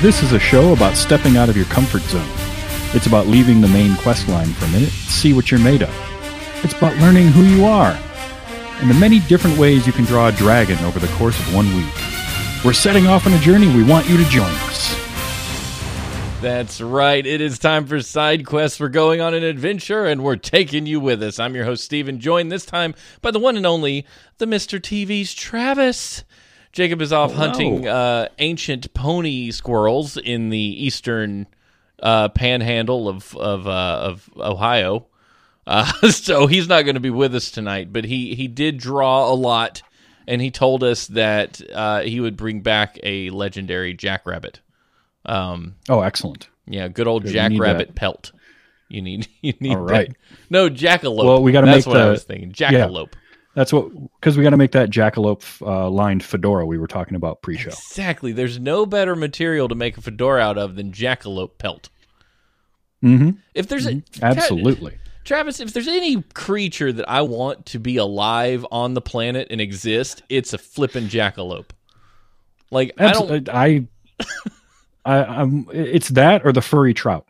This is a show about stepping out of your comfort zone. It's about leaving the main quest line for a minute, see what you're made of. It's about learning who you are and the many different ways you can draw a dragon over the course of one week. We're setting off on a journey. We want you to join us. That's right. It is time for side quests. We're going on an adventure and we're taking you with us. I'm your host, Steven, joined this time by the one and only, the Mr. TV's Travis. Jacob is off Hello. hunting uh, ancient pony squirrels in the eastern uh, panhandle of of, uh, of Ohio. Uh, so he's not going to be with us tonight, but he, he did draw a lot, and he told us that uh, he would bring back a legendary jackrabbit. Um, Oh, excellent. yeah, good old Good, jackrabbit pelt. You need you need All right. that. No, jackalope. Well, we gotta make what I the- was thinking. Jackalope. That's what because we got to make that jackalope uh, lined fedora we were talking about pre-show. Exactly. There's no better material to make a fedora out of than jackalope pelt. Mm-hmm. If there's a Absolutely. Travis, if there's any creature that I want to be alive on the planet and exist, it's a flippin' jackalope. Like I don't. I, I, I'm. It's that or the furry trout.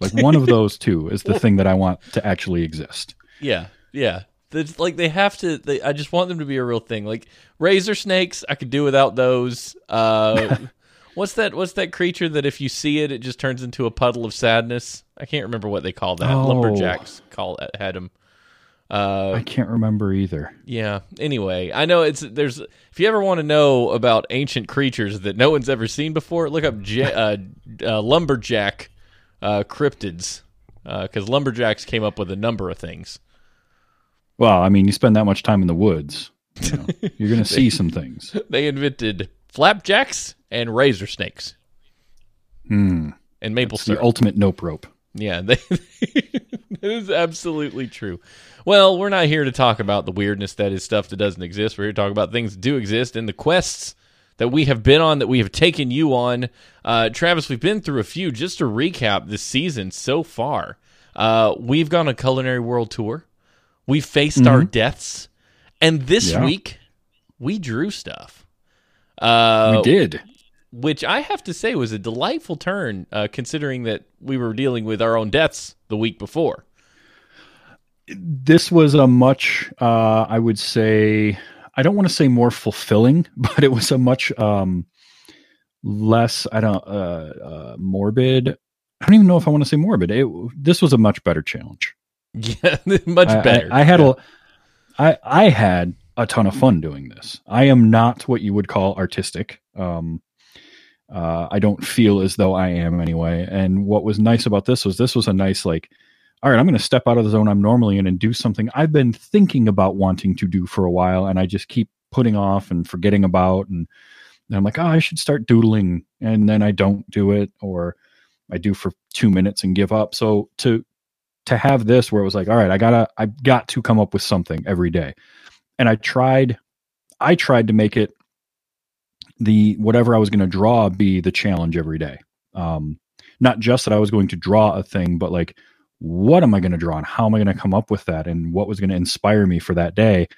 Like one of those two is the thing that I want to actually exist. Yeah, yeah. Like they have to. They, I just want them to be a real thing. Like razor snakes, I could do without those. Uh, what's that? What's that creature that if you see it, it just turns into a puddle of sadness? I can't remember what they call that. Oh. Lumberjacks call had them. Uh, I can't remember either. yeah. Anyway, I know it's there's. If you ever want to know about ancient creatures that no one's ever seen before, look up ja- uh, uh, lumberjack uh, cryptids because lumberjacks came up with a number of things. Well, I mean, you spend that much time in the woods, you know, you're going to see some things. they invented flapjacks and razor snakes Hmm. and maple syrup, the ultimate nope rope. yeah, they, that is absolutely true. Well, we're not here to talk about the weirdness that is stuff that doesn't exist. We're here to talk about things that do exist and the quests that we have been on, that we have taken you on. Uh, Travis, we've been through a few. Just to recap this season so far, uh, we've gone a culinary world tour. We faced our deaths, and this Yeah. week we drew stuff. Uh, we did. which I have to say was a delightful turn, uh, considering that we were dealing with our own deaths the week before. This was a much, uh, I would say, I don't want to say more fulfilling, but it was a much um, less, I don't, uh, uh, morbid. I don't even know if I want to say morbid. It, this was a much better challenge. Yeah, much I- I- better. I, had a, I I had a ton of fun doing this. I am not what you would call artistic. Um, uh, I don't feel as though I am anyway. And what was nice about this was this was a nice like, all right, I'm going to step out of the zone I'm normally in and do something I've been thinking about wanting to do for a while, and I just keep putting off and forgetting about, and, and I'm like, oh, I should start doodling, and then I don't do it, or I do for two minutes and give up. So to to have this where it was like, all right, I gotta, I got to come up with something every day. And I tried, I tried to make it the whatever I was going to draw be the challenge every day. Um, not just that I was going to draw a thing, but like, what am I going to draw and how am I going to come up with that and what was going to inspire me for that day?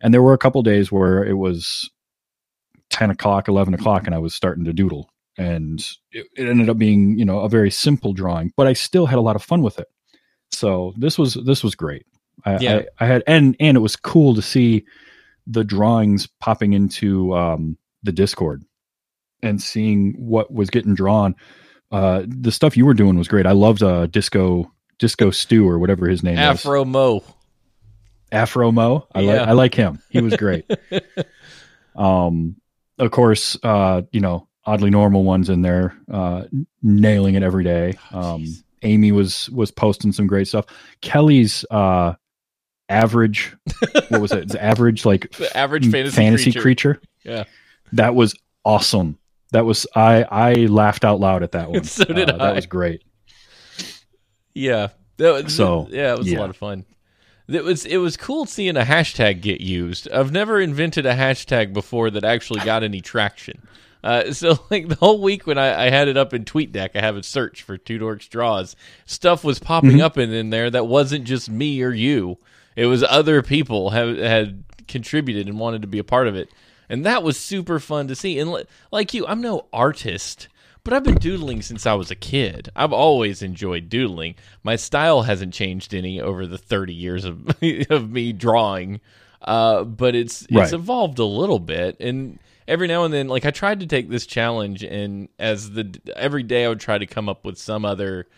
And there were a couple days where it was 10 o'clock, 11 o'clock, and I was starting to doodle. And it, it ended up being, you know, a very simple drawing, but I still had a lot of fun with it so this was this was great I, Yeah. I, I had and and it was cool to see the drawings popping into um the discord and seeing what was getting drawn uh the stuff you were doing was great i loved uh disco disco stew or whatever his name is Afro Mo. afro mo i like Yeah. i like him he was great um of course uh you know oddly normal ones in there uh nailing it every day um jeez. Amy was was posting some great stuff kelly's uh average what was it It's average like The average f- fantasy, creature. creature. Yeah. that was awesome that was i i laughed out loud at that one So did Uh, I. that was great Yeah. That was, So, yeah, it was a lot of fun. It was it was cool seeing a hashtag get used. I've never invented a hashtag before that actually got any traction. Uh, so like the whole week when I, I had it up in TweetDeck, I have a search for Two Dorks Draws. Stuff was popping Mm-hmm. up in, in there that wasn't just me or you. It was other people have had contributed and wanted to be a part of it, and that was super fun to see. And li- like you, I'm no artist, But I've been doodling since I was a kid. I've always enjoyed doodling. My style hasn't changed any over the 30 years of of me drawing. Uh, but it's it's Right. evolved a little bit and every now and then like I tried to take this challenge and as the every day I would try to come up with some other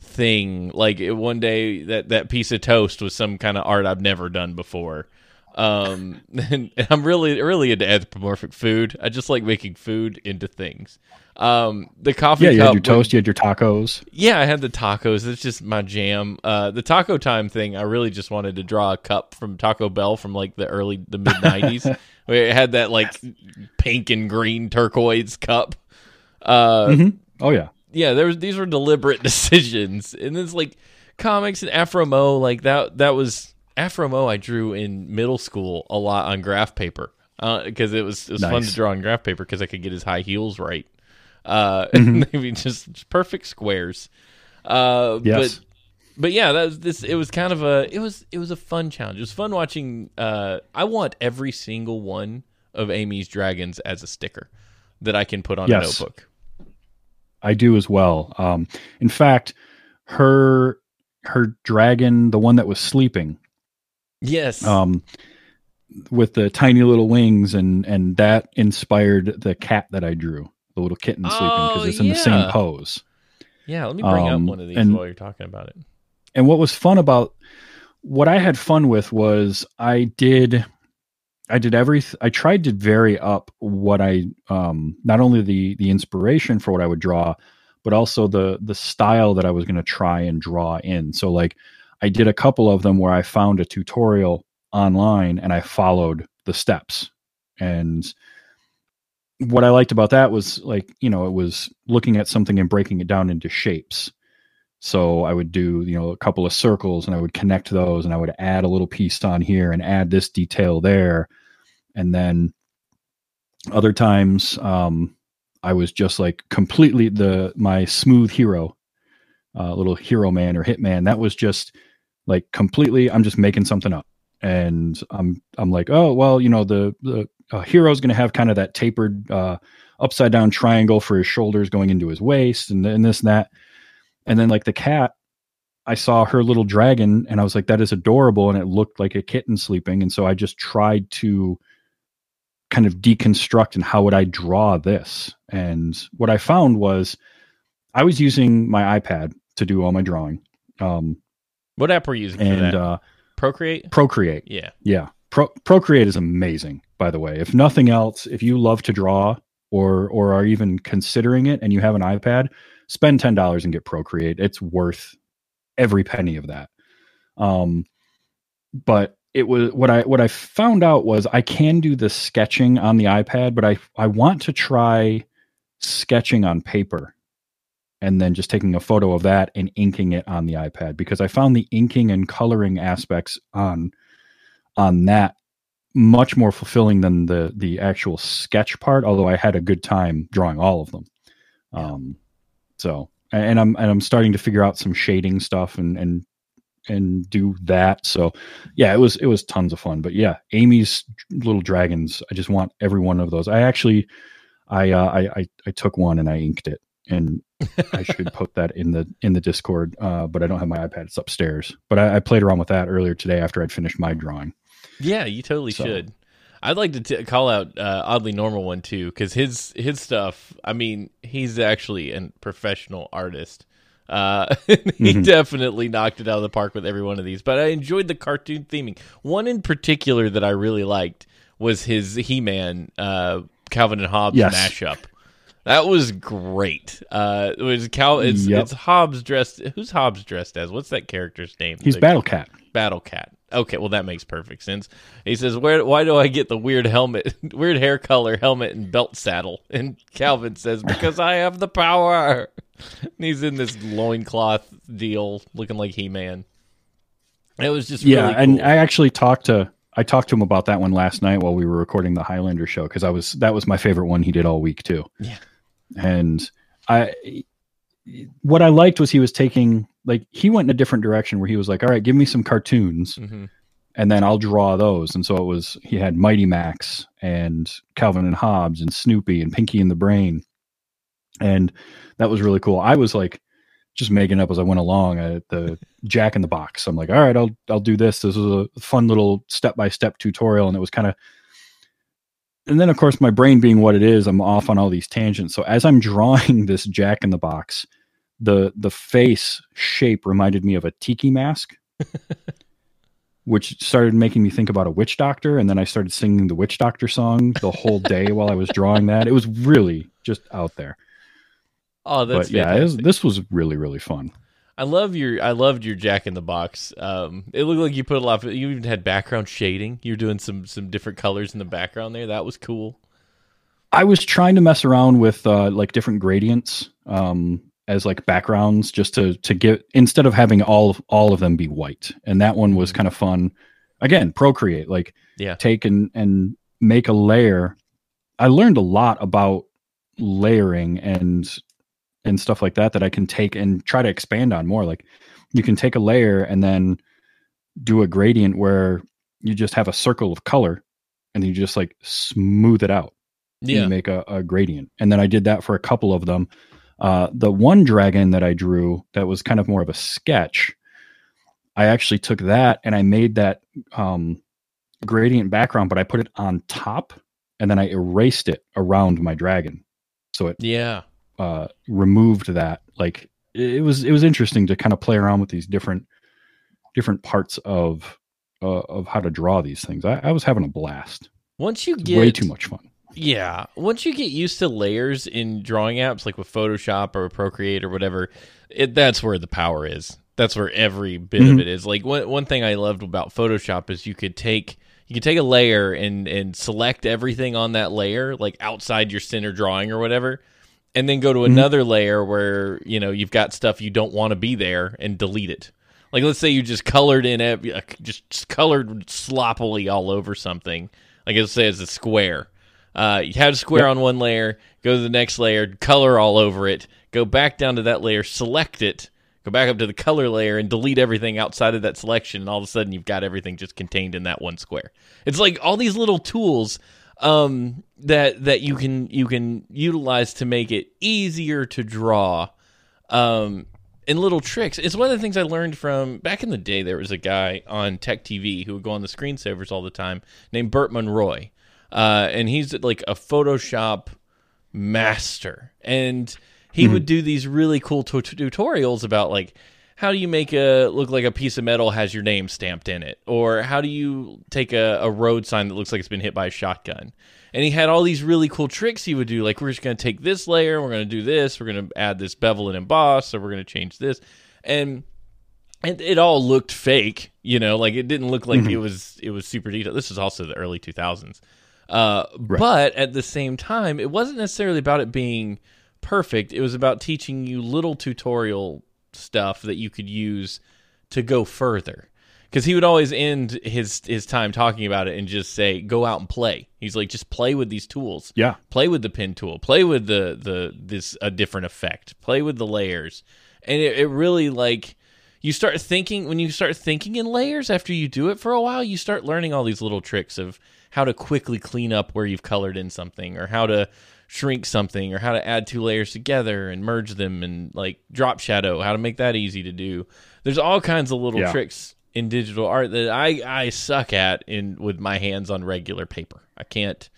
thing. Like it, one day that that piece of toast was some kind of art I've never done before. Um and, and i'm really really into anthropomorphic food. I just like making food into things um the coffee Yeah, you had your toast, you had your tacos. yeah i had the tacos it's just my jam uh the taco time thing i really just wanted to draw a cup from taco bell from like the early the mid 90s where it had that like pink and green turquoise cup uh Mhm. Oh yeah. yeah, there was these were deliberate decisions, and it's like comics and Afro Mo, like that. That was Afro Mo. I drew in middle school a lot on graph paper because it was it was fun to draw on graph paper because I could get his high heels right. Uh, Mm-hmm. and they be just, just perfect squares. Uh, Yes. but but yeah, that was this. It was kind of a it was it was a fun challenge. It was fun watching. Uh, I want every single one of Amy's dragons as a sticker that I can put on Yes. a notebook. I do as well. Um, in fact, her her dragon, the one that was sleeping, Yes. um, with the tiny little wings, and and that inspired the cat that I drew, the little kitten sleeping, because Oh, it's in the same pose. Yeah, let me bring Um, up one of these and- while you're talking about it. and what was fun about what I had fun with was I did I did every I tried to vary up what I um not only the the inspiration for what I would draw but also the the style that I was going to try and draw in. So like I did a couple of them where I found a tutorial online and I followed the steps. And what I liked about that was like, you know, it was looking at something and breaking it down into shapes. So I would do, you know, a couple of circles and I would connect those and I would add a little piece on here and add this detail there. And then other times um, I was just like completely the my smooth hero, uh, little hero man or hitman. That was just like completely. I'm just making something up, and I'm I'm like, oh well, you know, the the uh, hero's going to have kind of that tapered uh, upside down triangle for his shoulders going into his waist, and, and this and that, and then like the cat. I saw her little dragon and I was like, that is adorable. And it looked like a kitten sleeping. And so I just tried to kind of deconstruct and how would I draw this? And what I found was I was using my iPad to do all my drawing. Um, What app were you using for and uh, Procreate? Procreate. Yeah. Yeah. Pro- Procreate is amazing, by the way. If nothing else, if you love to draw or or are even considering it and you have an iPad, spend ten dollars and get Procreate. It's worth every penny of that. Um but it was what I what I found out was I can do the sketching on the iPad, but I I want to try sketching on paper and then just taking a photo of that and inking it on the iPad because I found the inking and coloring aspects on on that much more fulfilling than the the actual sketch part although I had a good time drawing all of them. Um so and I'm and I'm starting to figure out some shading stuff and and and do that. So yeah, it was it was tons of fun. But yeah, Amy's little dragons, I just want every one of those. I actually I uh, I, I I took one and I inked it and I should put that in the in the Discord. Uh, but I don't have my iPad; it's upstairs. But I, I played around with that earlier today after I'd finished my drawing. Yeah, you totally So- should. I'd like to t- call out uh, oddly normal one too because his his stuff. I mean, he's actually a professional artist. Uh, he Mhm. definitely knocked it out of the park with every one of these. But I enjoyed the cartoon theming. One in particular that I really liked was his He Man uh, Calvin and Hobbes Yes. mashup. That was great. Uh, it was Cal. It's, Yep. it's Hobbes dressed. Who's Hobbes dressed as? What's that character's name? He's The- Battle Cat. Battle Cat. Okay, well that makes perfect sense. He says, "Where? Why do I get the weird helmet, weird hair color helmet and belt saddle?" And Calvin says, "Because I have the power." And he's in this loincloth deal, looking like He Man. It was just Yeah, really and cool. I actually talked to I talked to him about that one last night while we were recording the Highlander show because I was that was my favorite one he did all week too. Yeah. and I what I liked was he was taking like he went in a different direction where he was like, all right, give me some cartoons Mhm. and then I'll draw those. And so it was he had Mighty Max and Calvin and Hobbes and Snoopy and Pinky and the Brain. and that was really cool. I was like just making up as I went along at the Jack in the Box. I'm like, all right, I'll I'll do this. This was a fun little step by step tutorial, and it was kind of. And then, of course, my brain being what it is, I'm off on all these tangents. So as I'm drawing this Jack in the Box, the the face shape reminded me of a tiki mask. which started making me think about a witch doctor and then i started singing the witch doctor song the whole day while i was drawing that it was really just out there Oh, that's but yeah, was, this was really really fun. I love your I loved your Jack in the Box. Um, it looked like you put a lot. Of, you even had background shading. You're doing some some different colors in the background there. That was cool. I was trying to mess around with uh, like different gradients um, as like backgrounds, just to to get instead of having all of, all of them be white. And that one was mm-hmm. kind of fun. Again, Procreate, like yeah, take and and make a layer. I learned a lot about layering and and stuff like that that I can take and try to expand on more. Like you can take a layer and then do a gradient where you just have a circle of color and you just like smooth it out. Yeah. And make a, a gradient. And then I did that for a couple of them. Uh, the one dragon that I drew that was kind of more of a sketch, I actually took that and I made that um, gradient background, but I put it on top and then I erased it around my dragon. So it yeah uh, removed that. Like it was it was interesting to kind of play around with these different different parts of uh, of how to draw these things. I, I was having a blast. Once you get way too much fun. Yeah, once you get used to layers in drawing apps like with Photoshop or Procreate or whatever, it, that's where the power is. That's where every bit mm-hmm. of it is. Like one one thing I loved about Photoshop is you could take you could take a layer and and select everything on that layer like outside your center drawing or whatever and then go to mm-hmm. another layer where you know you've got stuff you don't want to be there and delete it. Like let's say you just colored in it, uh, just colored sloppily all over something. Like let's say it's a square. Uh, you have a square yep. on one layer, go to the next layer, color all over it, go back down to that layer, select it, go back up to the color layer, and delete everything outside of that selection. And all of a sudden, you've got everything just contained in that one square. It's like all these little tools um, that that you can you can utilize to make it easier to draw um, and little tricks. It's one of the things I learned from back in the day. There was a guy on Tech TV who would go on the screensavers all the time named Bert Monroy, uh, and he's like a Photoshop master, and he mm-hmm. would do these really cool t- tutorials about like how do you make a look like a piece of metal has your name stamped in it? Or how do you take a, a road sign that looks like it's been hit by a shotgun? And he had all these really cool tricks he would do like we're just going to take this layer we're going to do this we're going to add this bevel and emboss so we're going to change this. And it, it all looked fake you know like it didn't look like mm-hmm. it was it was super detailed. This was also the early 2000s uh, right. but at the same time it wasn't necessarily about it being perfect. It was about teaching you little tutorial stuff that you could use to go further. Because he would always end his his time talking about it and just say go out and play. He's like just play with these tools. Yeah. Play with the pen tool. Play with the the this a different effect. Play with the layers. And it, it really like you start thinking when you start thinking in layers after you do it for a while you start learning all these little tricks of how to quickly clean up where you've colored in something or how to shrink something or how to add two layers together and merge them and like drop shadow, how to make that easy to do. There's all kinds of little yeah. tricks in digital art that I I suck at in with my hands on regular paper. I can't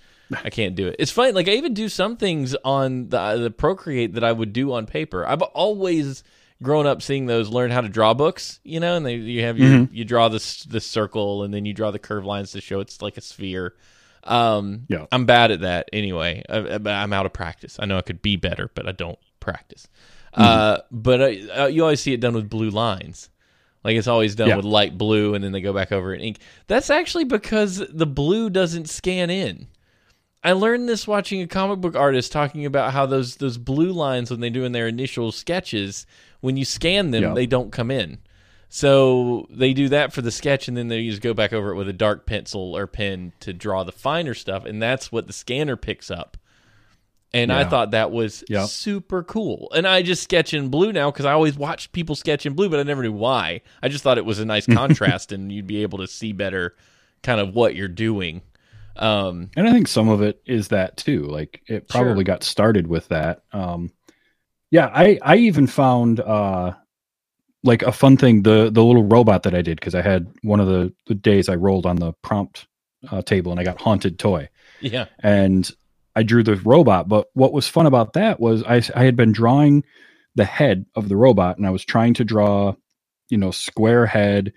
I can't do it. It's funny like I even do some things on the the Procreate that I would do on paper. I've always grown up seeing those learn how to draw books, you know, and they you have your mm-hmm. you draw this this circle and then you draw the curved lines to show it's like a sphere. Um, yeah. I'm bad at that anyway. I, I'm out of practice. I know I could be better, but I don't practice. Mm-hmm. Uh, but uh, you always see it done with blue lines. Like it's always done yeah. with light blue, and then they go back over in ink. That's actually because the blue doesn't scan in. I learned this watching a comic book artist talking about how those those blue lines when they do in their initial sketches, when you scan them, yeah. they don't come in. So they do that for the sketch, and then they just go back over it with a dark pencil or pen to draw the finer stuff, and that's what the scanner picks up. And yeah. I thought that was yep. super cool. And I just sketch in blue now because I always watched people sketch in blue, but I never knew why. I just thought it was a nice contrast, and you'd be able to see better kind of what you're doing. Um, and I think some of it is that too. Like it probably sure. got started with that. Um, Yeah, I I even found uh like a fun thing the the little robot that I did because I had one of the, the days I rolled on the prompt uh, table and I got haunted toy Yeah. and I drew the robot. But what was fun about that was I I had been drawing the head of the robot and I was trying to draw you know square head,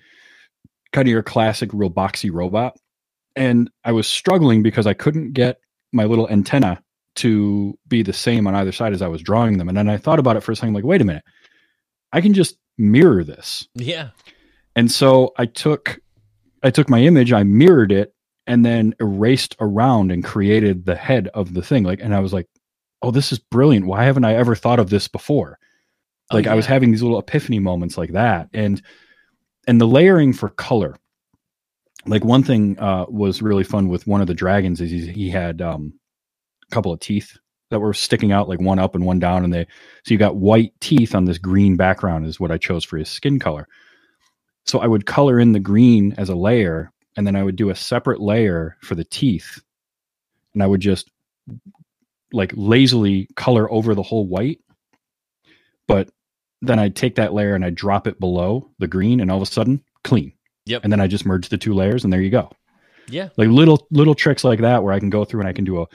kind of your classic real boxy robot, and I was struggling because I couldn't get my little antenna to be the same on either side as I was drawing them. And then I thought about it for a second, like, wait a minute, I can just mirror this. Yeah. And so I took I took my image, I mirrored it, and then erased around and created the head of the thing. Like, and I was like, oh, this is brilliant. Why haven't I ever thought of this before? Oh, Like I was having these little epiphany moments like that. And and the layering for color. Like one thing uh was really fun with one of the dragons is he, he had um couple of teeth that were sticking out like one up and one down and they so you got white teeth on this green background is what I chose for his skin color. So I would color in the green as a layer and then I would do a separate layer for the teeth and I would just like lazily color over the whole white. But then I'd take that layer and I'd drop it below the green and all of a sudden clean. Yep. And then I just merge the two layers and there you go Yeah. like little little tricks like that where I can go through and I can do a a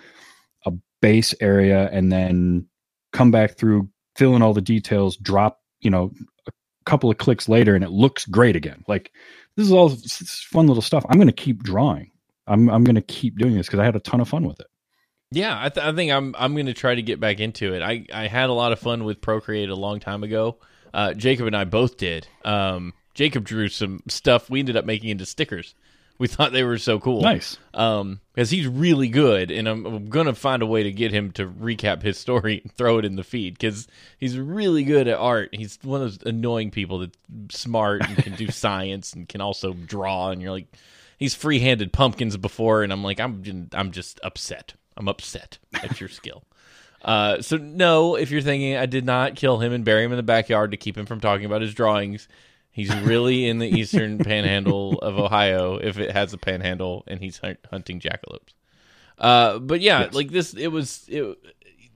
base area and then come back through, fill in all the details, drop you know a couple of clicks later, and it looks great again. Like this is all fun little stuff. I'm going to keep drawing. I'm I'm going to keep doing this because I had a ton of fun with it. Yeah, I, th- I think I'm I'm going to try to get back into it. I, I had a lot of fun with Procreate a long time ago. Uh, Jacob and I both did. Um, Jacob drew some stuff we ended up making into stickers. We thought they were so cool. Nice. Um, because he's really good, and I'm, I'm gonna find a way to get him to recap his story and throw it in the feed because he's really good at art. He's one of those annoying people that's smart and can do science and can also draw. And you're like, he's free-handed pumpkins before, and I'm like, I'm just, I'm just upset. I'm upset at your skill. Uh, so no, if you're thinking I did not kill him and bury him in the backyard to keep him from talking about his drawings, he's really in the eastern panhandle of Ohio if it has a panhandle and he's hunt, hunting jackalopes. Uh, but yeah, Yes. like this, it was it,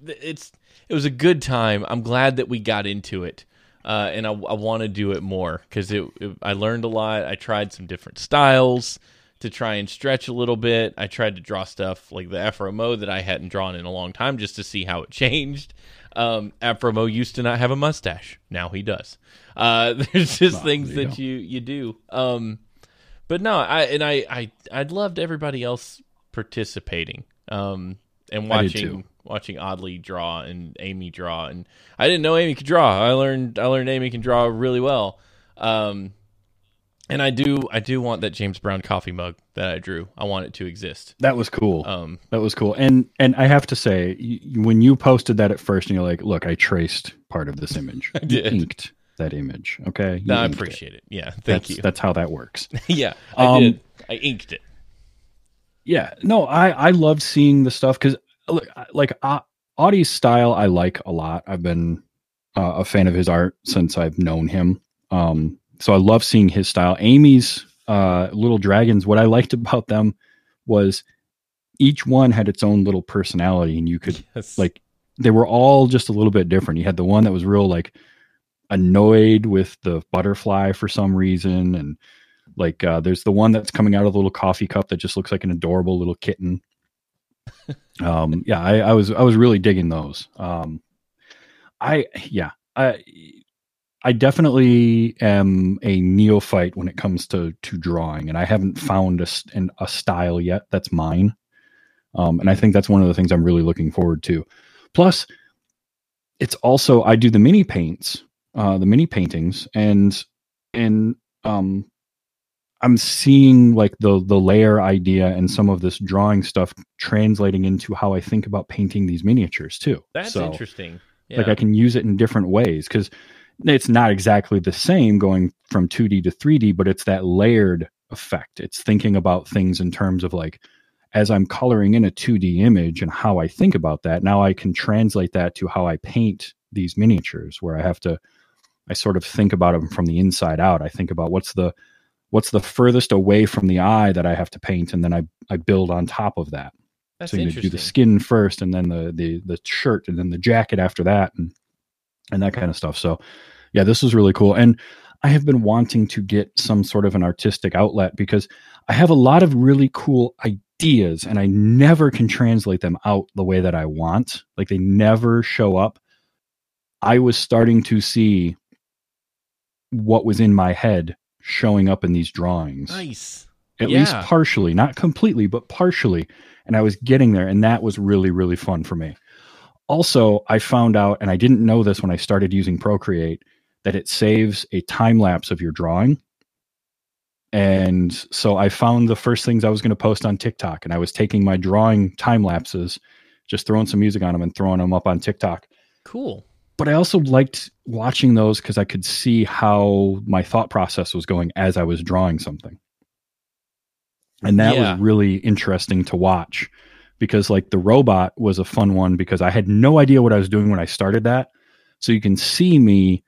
it's it was a good time. I'm glad that we got into it. Uh, and I, I want to do it more because it, it, I learned a lot. I tried some different styles to try and stretch a little bit. I tried to draw stuff like the Afro Mo that I hadn't drawn in a long time just to see how it changed. Um, Afro Mo used to not have a mustache. Now he does. Uh, there's just Well, things you that go. you, you do. Um, but no, I, and I, I, I'd loved everybody else participating. Um, and watching, watching Oddly draw and Amy draw. And I didn't know Amy could draw. I learned, I learned Amy can draw really well. Um, and I do, I do want that James Brown coffee mug that I drew. I want it to exist. That was cool. Um, That was cool. And and I have to say, y- when you posted that at first, and you're like, "Look, I traced part of this image. I did. inked that image. Okay, You no, I inked it. appreciate it. Yeah, thank That's, you. That's how that works. yeah, I Um, did. I inked it. Yeah, no, I I loved seeing the stuff because look, like uh, Audie's style, I like a lot. I've been uh, a fan of his art since I've known him. Um, so I love seeing his style. Amy's uh, little dragons. What I liked about them was each one had its own little personality, and you could Yes. like they were all just a little bit different. You had the one that was real like annoyed with the butterfly for some reason, and like uh, there's the one that's coming out of the little coffee cup that just looks like an adorable little kitten. um, yeah, I, I was I was really digging those. Um, I yeah I I definitely am a neophyte when it comes to to drawing, and I haven't found a an, a style yet that's mine. Um, and I think that's one of the things I'm really looking forward to. Plus, it's also I do the mini paints, uh, the mini paintings, and and um, I'm seeing like the the layer idea and some of this drawing stuff translating into how I think about painting these miniatures too. That's So, interesting. Yeah. Like I can use it in different ways because it's not exactly the same going from 2D to 3D, but it's that layered effect. It's thinking about things in terms of like as I'm coloring in a 2D image and how I think about that, now I can translate that to how I paint these miniatures where I have to I sort of think about them from the inside out. I think about what's the what's the furthest away from the eye that I have to paint and then I I build on top of that. That's so you do the skin first and then the the the shirt and then the jacket after that and and that kind of stuff. So, yeah, this was really cool. And I have been wanting to get some sort of an artistic outlet because I have a lot of really cool ideas and I never can translate them out the way that I want. Like they never show up. I was starting to see what was in my head showing up in these drawings. Nice. At Yeah. least partially, not completely, but partially. And I was getting there, and that was really, really fun for me. Also, I found out, and I didn't know this when I started using Procreate, that it saves a time lapse of your drawing. And so I found the first things I was going to post on TikTok, and I was taking my drawing time lapses, just throwing some music on them and throwing them up on TikTok Cool. but I also liked watching those because I could see how my thought process was going as I was drawing something. And that Yeah. was really interesting to watch because, like, the robot was a fun one because I had no idea what I was doing when I started that. So you can see me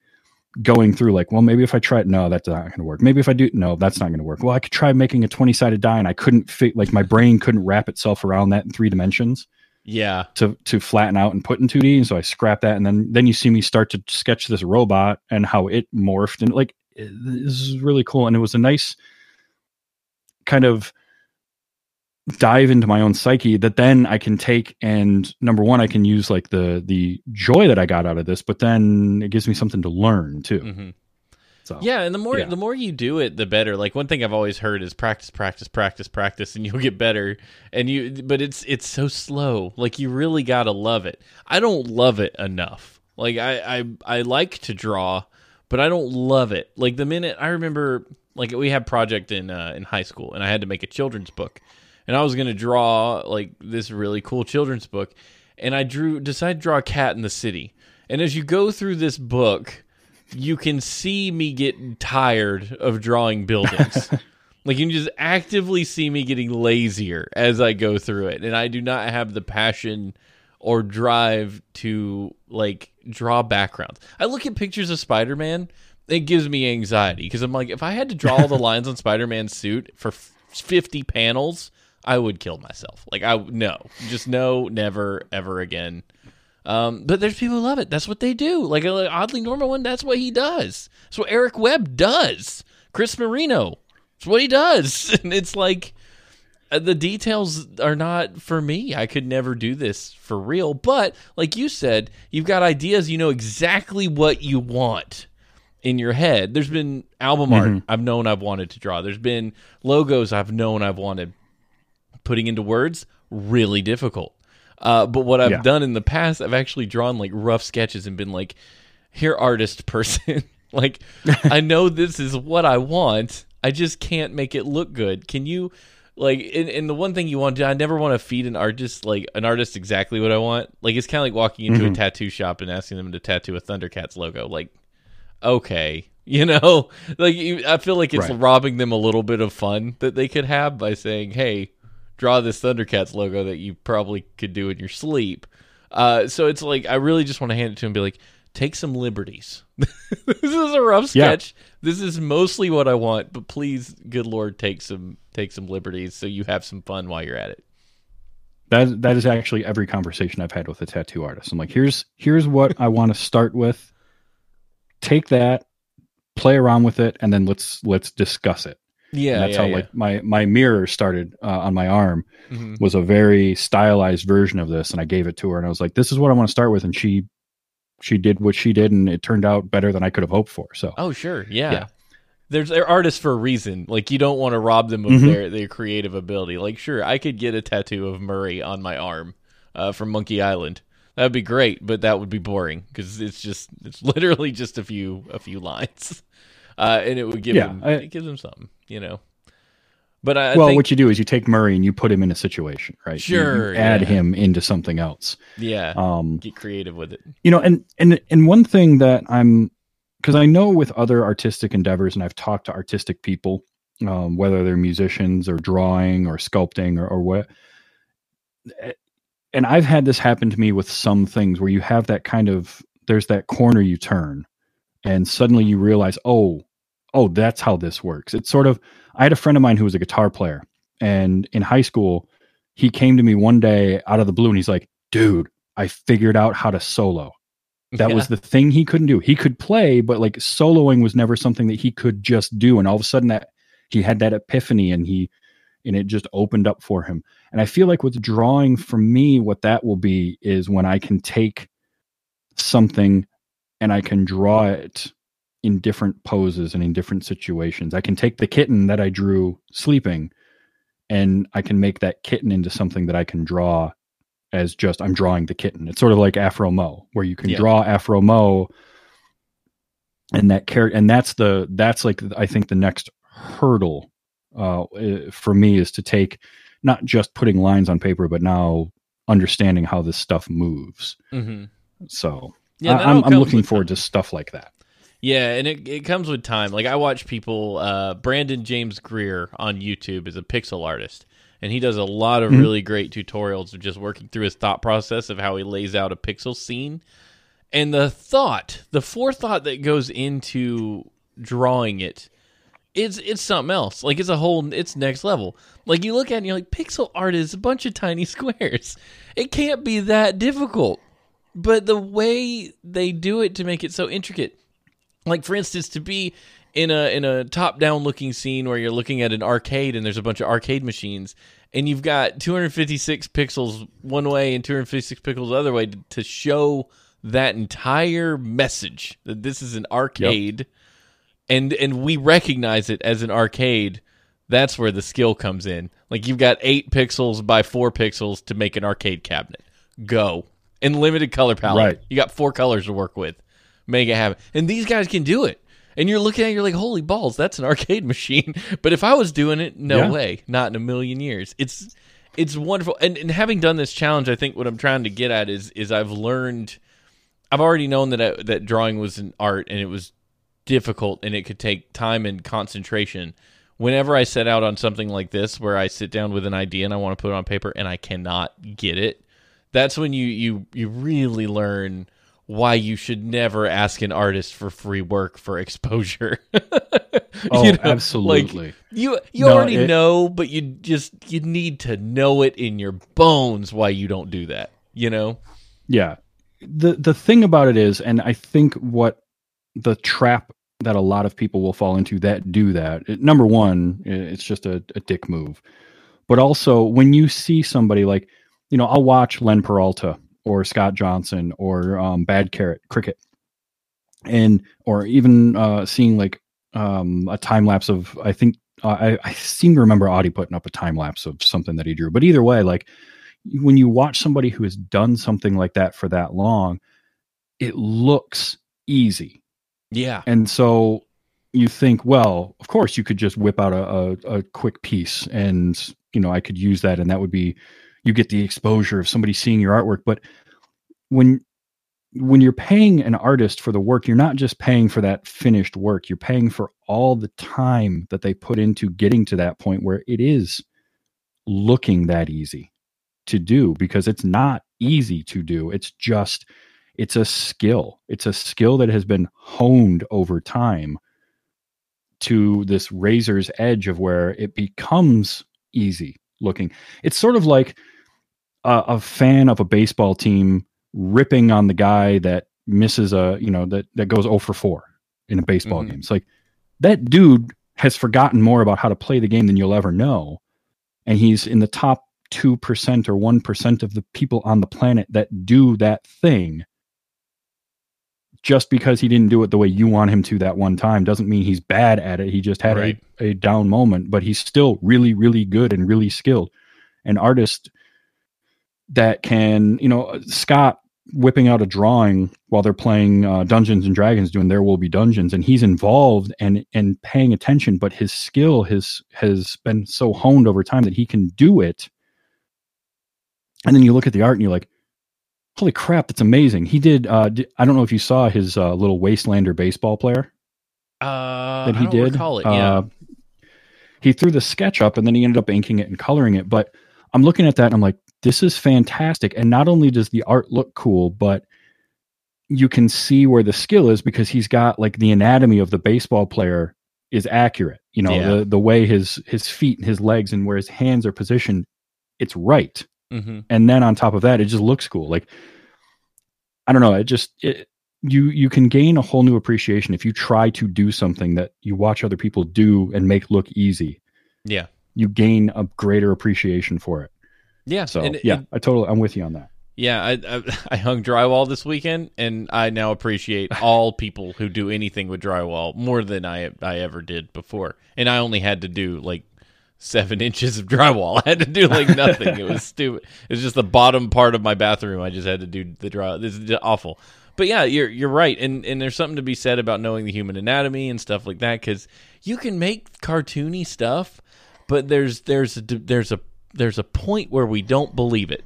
going through, like, well, maybe if I try it, no, that's not going to work. Maybe if I do, no, that's not going to work. Well, I could try making a 20 sided die and I couldn't fit, like, my brain couldn't wrap itself around that in three dimensions Yeah. to to flatten out and put in 2D. And so I scrapped that, and then then you see me start to sketch this robot and how it morphed, and like it- this is really cool. And it was a nice kind of dive into my own psyche that then I can take and number one I can use like the the joy that I got out of this, but then it gives me something to learn too. hmm So Yeah, and the more yeah. the more you do it, the better. Like one thing I've always heard is practice, practice, practice, practice, and you'll get better. And you, but it's it's so slow. Like you really gotta love it. I don't love it enough. Like I I I like to draw, but I don't love it. Like the minute I remember, like we had project in uh, in high school, and I had to make a children's book, and I was gonna draw like this really cool children's book, and I drew decided to draw a cat in the city. And as you go through this book, you can see me get tired of drawing buildings. like you can just actively see me getting lazier as I go through it, and I do not have the passion or drive to like draw backgrounds. I look at pictures of Spider-Man, it gives me anxiety because I'm like, if I had to draw all the lines on Spider-Man's suit for f- 50 panels, I would kill myself. Like I no, just no, never, ever again. Um, but there's people who love it. That's what they do. Like an oddly normal one, that's what he does. That's what Eric Webb does. Chris Marino, that's what he does. And it's like uh, the details are not for me. I could never do this for real. But like you said, you've got ideas. You know exactly what you want in your head. There's been album art I've known I've wanted to draw. There's been logos I've known I've wanted. Putting into words, really difficult. Uh, but what I've Yeah. done in the past, I've actually drawn like rough sketches and been like, here, artist person. like, I know this is what I want. I just can't make it look good. Can you, like, and, and the one thing you want to, I never want to feed an artist, like, an artist exactly what I want. Like, it's kind of like walking into a tattoo shop and asking them to tattoo a Thundercats logo. Like, okay. You know, like you, I feel like it's Right. robbing them a little bit of fun that they could have by saying, "Hey, draw this Thundercats logo that you probably could do in your sleep." Uh, so it's like I really just want to hand it to him and be like, "Take some liberties. this is a rough Yeah. sketch. This is mostly what I want, but please, good lord, take some take some liberties so you have some fun while you're at it." that that is actually every conversation I've had with a tattoo artist. I'm like, here's here's what I want to start with. Take that, play around with it, and then let's let's discuss it. Yeah, And that's yeah, how yeah. like my my mirror started uh, on my arm Mhm. was a very stylized version of this, and I gave it to her, and I was like, this is what I want to start with, and she she did what she did, and it turned out better than I could have hoped for. So Oh, sure. Yeah. Yeah. There's they're artists for a reason. Like you don't want to rob them of Mhm. their, their creative ability. Like sure, I could get a tattoo of Murray on my arm uh, from Monkey Island. That would be great, but that would be boring because it's just it's literally just a few a few lines, uh, and it would give Yeah, them I- it gives them something, you know. But I, I well, think, what you do is you take Murray and you put him in a situation, right? You- you Sure, add yeah. him into something else. yeah, Um, get creative with it. you know and and and one thing that i'm because i know with other artistic endeavors and i've talked to artistic people um, whether they're musicians or drawing or sculpting or, or what and i've had this happen to me with some things where you have that kind of there's that corner you turn and suddenly you realize oh oh that's how this works it's sort of i had a friend of mine who was a guitar player and in high school he came to me one day out of the blue and he's like dude I figured out how to solo. That Yeah. was the thing he couldn't do. He could play, but like soloing was never something that he could just do. And all of a sudden that he had that epiphany and he and it just opened up for him. And I feel like with drawing for me, what that will be is when I can take something and I can draw it in different poses and in different situations. I can take the kitten that I drew sleeping and I can make that kitten into something that I can draw as just I'm drawing the kitten. It's sort of like Afro Mo, where you can Yeah. draw Afro Mo and that character and that's the that's like I think the next hurdle uh eh, for me is to take not just putting lines on paper but now understanding how this stuff moves. Mm-hmm. So Yeah, I, I'm, I'm looking forward to stuff like that. Yeah, and it, it comes with time. Like I watch people. Uh, Brandon James Greer on YouTube is a pixel artist, and he does a lot of Mhm. really great tutorials of just working through his thought process of how he lays out a pixel scene, and the thought, the forethought that goes into drawing it. It's it's something else. Like it's a whole it's next level. Like you look at it and you're like pixel art is a bunch of tiny squares. It can't be that difficult. But the way they do it to make it so intricate like for instance to be in a in a top down looking scene where you're looking at an arcade and there's a bunch of arcade machines and you've got 256 pixels one way and 256 pixels the other way to, to show that entire message that this is an arcade and and we recognize it as an arcade that's where the skill comes in. Like you've got 8 pixels by 4 pixels to make an arcade cabinet. Go. And limited color palette. Right. you got four colors to work with make it happen. And these guys can do it. And you're looking at it, you're like, holy balls, that's an arcade machine. But if I was doing it, no Yeah. way, not in a million years. It's it's wonderful. And, and having done this challenge, I think what I'm trying to get at is is I've learned, I've already known that I, that drawing was an art and it was difficult and it could take time and concentration. Whenever I set out on something like this, where I sit down with an idea and I want to put it on paper and I cannot get it, that's when you you you really learn why you should never ask an artist for free work for exposure. Oh, You know, absolutely. Like, you you No, already it- know, but you just you need to know it in your bones why you don't do that. You know? Yeah. The the thing about it is, and I think what the trap that a lot of people will fall into that do that. it- number one, it's just a, a dick move. But also when you see somebody like, you know, I'll watch Len Peralta or Scott Johnson or um, Bad Carrot Cricket, and or even uh, seeing like um, a time lapse of I think uh, I, I seem to remember Audie putting up a time lapse of something that he drew. But either way, like when you watch somebody who has done something like that for that long, it looks easy. Yeah. And so you think, well, of course you could just whip out a, a, a quick piece and, you know, I could use that and that would be, you get the exposure of somebody seeing your artwork. But when, when you're paying an artist for the work, you're not just paying for that finished work. You're paying for all the time that they put into getting to that point where it is looking that easy to do because it's not easy to do. It's just it's a skill. It's a skill that has been honed over time to this razor's edge of where it becomes easy looking. It's sort of like a, a fan of a baseball team ripping on the guy that misses a, you know, that that goes 0 for 4 in a baseball Mhm. game. It's like that dude has forgotten more about how to play the game than you'll ever know. And he's in the top 2% or 1% of the people on the planet that do that thing just because he didn't do it the way you want him to that one time doesn't mean he's bad at it. He just had Right. a, a down moment, but he's still really, really good and really skilled. An artist that can, you know, Scott whipping out a drawing while they're playing uh, Dungeons and Dragons, doing There Will Be Dungeons, and he's involved and and paying attention, but his skill has has been so honed over time that he can do it. And then you look at the art and you're like, holy crap, that's amazing. He did. Uh, I don't know if you saw his uh, little Wastelander baseball player Uh, that he did. recall it. Yeah. Uh, he threw the sketch up and then he ended up inking it and coloring it. But I'm looking at that and I'm like, this is fantastic. And not only does the art look cool, but you can see where the skill is because he's got like the anatomy of the baseball player is accurate. You know, Yeah. the the way his his feet and his legs and where his hands are positioned, it's right hmm and then on top of that it just looks cool like i don't know it just it, you you can gain a whole new appreciation if you try to do something that you watch other people do and make look easy. Yeah. You gain a greater appreciation for it. Yeah. So and- yeah, and- I totally I'm with you on that. Yeah, I, I I hung drywall this weekend, and I now appreciate all people who do anything with drywall more than I I ever did before. And I only had to do like seven inches of drywall. I had to do like nothing. it was stupid. It was just the bottom part of my bathroom. I just had to do the drywall. This is awful. But yeah, you're you're right, and and there's something to be said about knowing the human anatomy and stuff like that because you can make cartoony stuff, but there's there's a there's a there's a point where we don't believe it.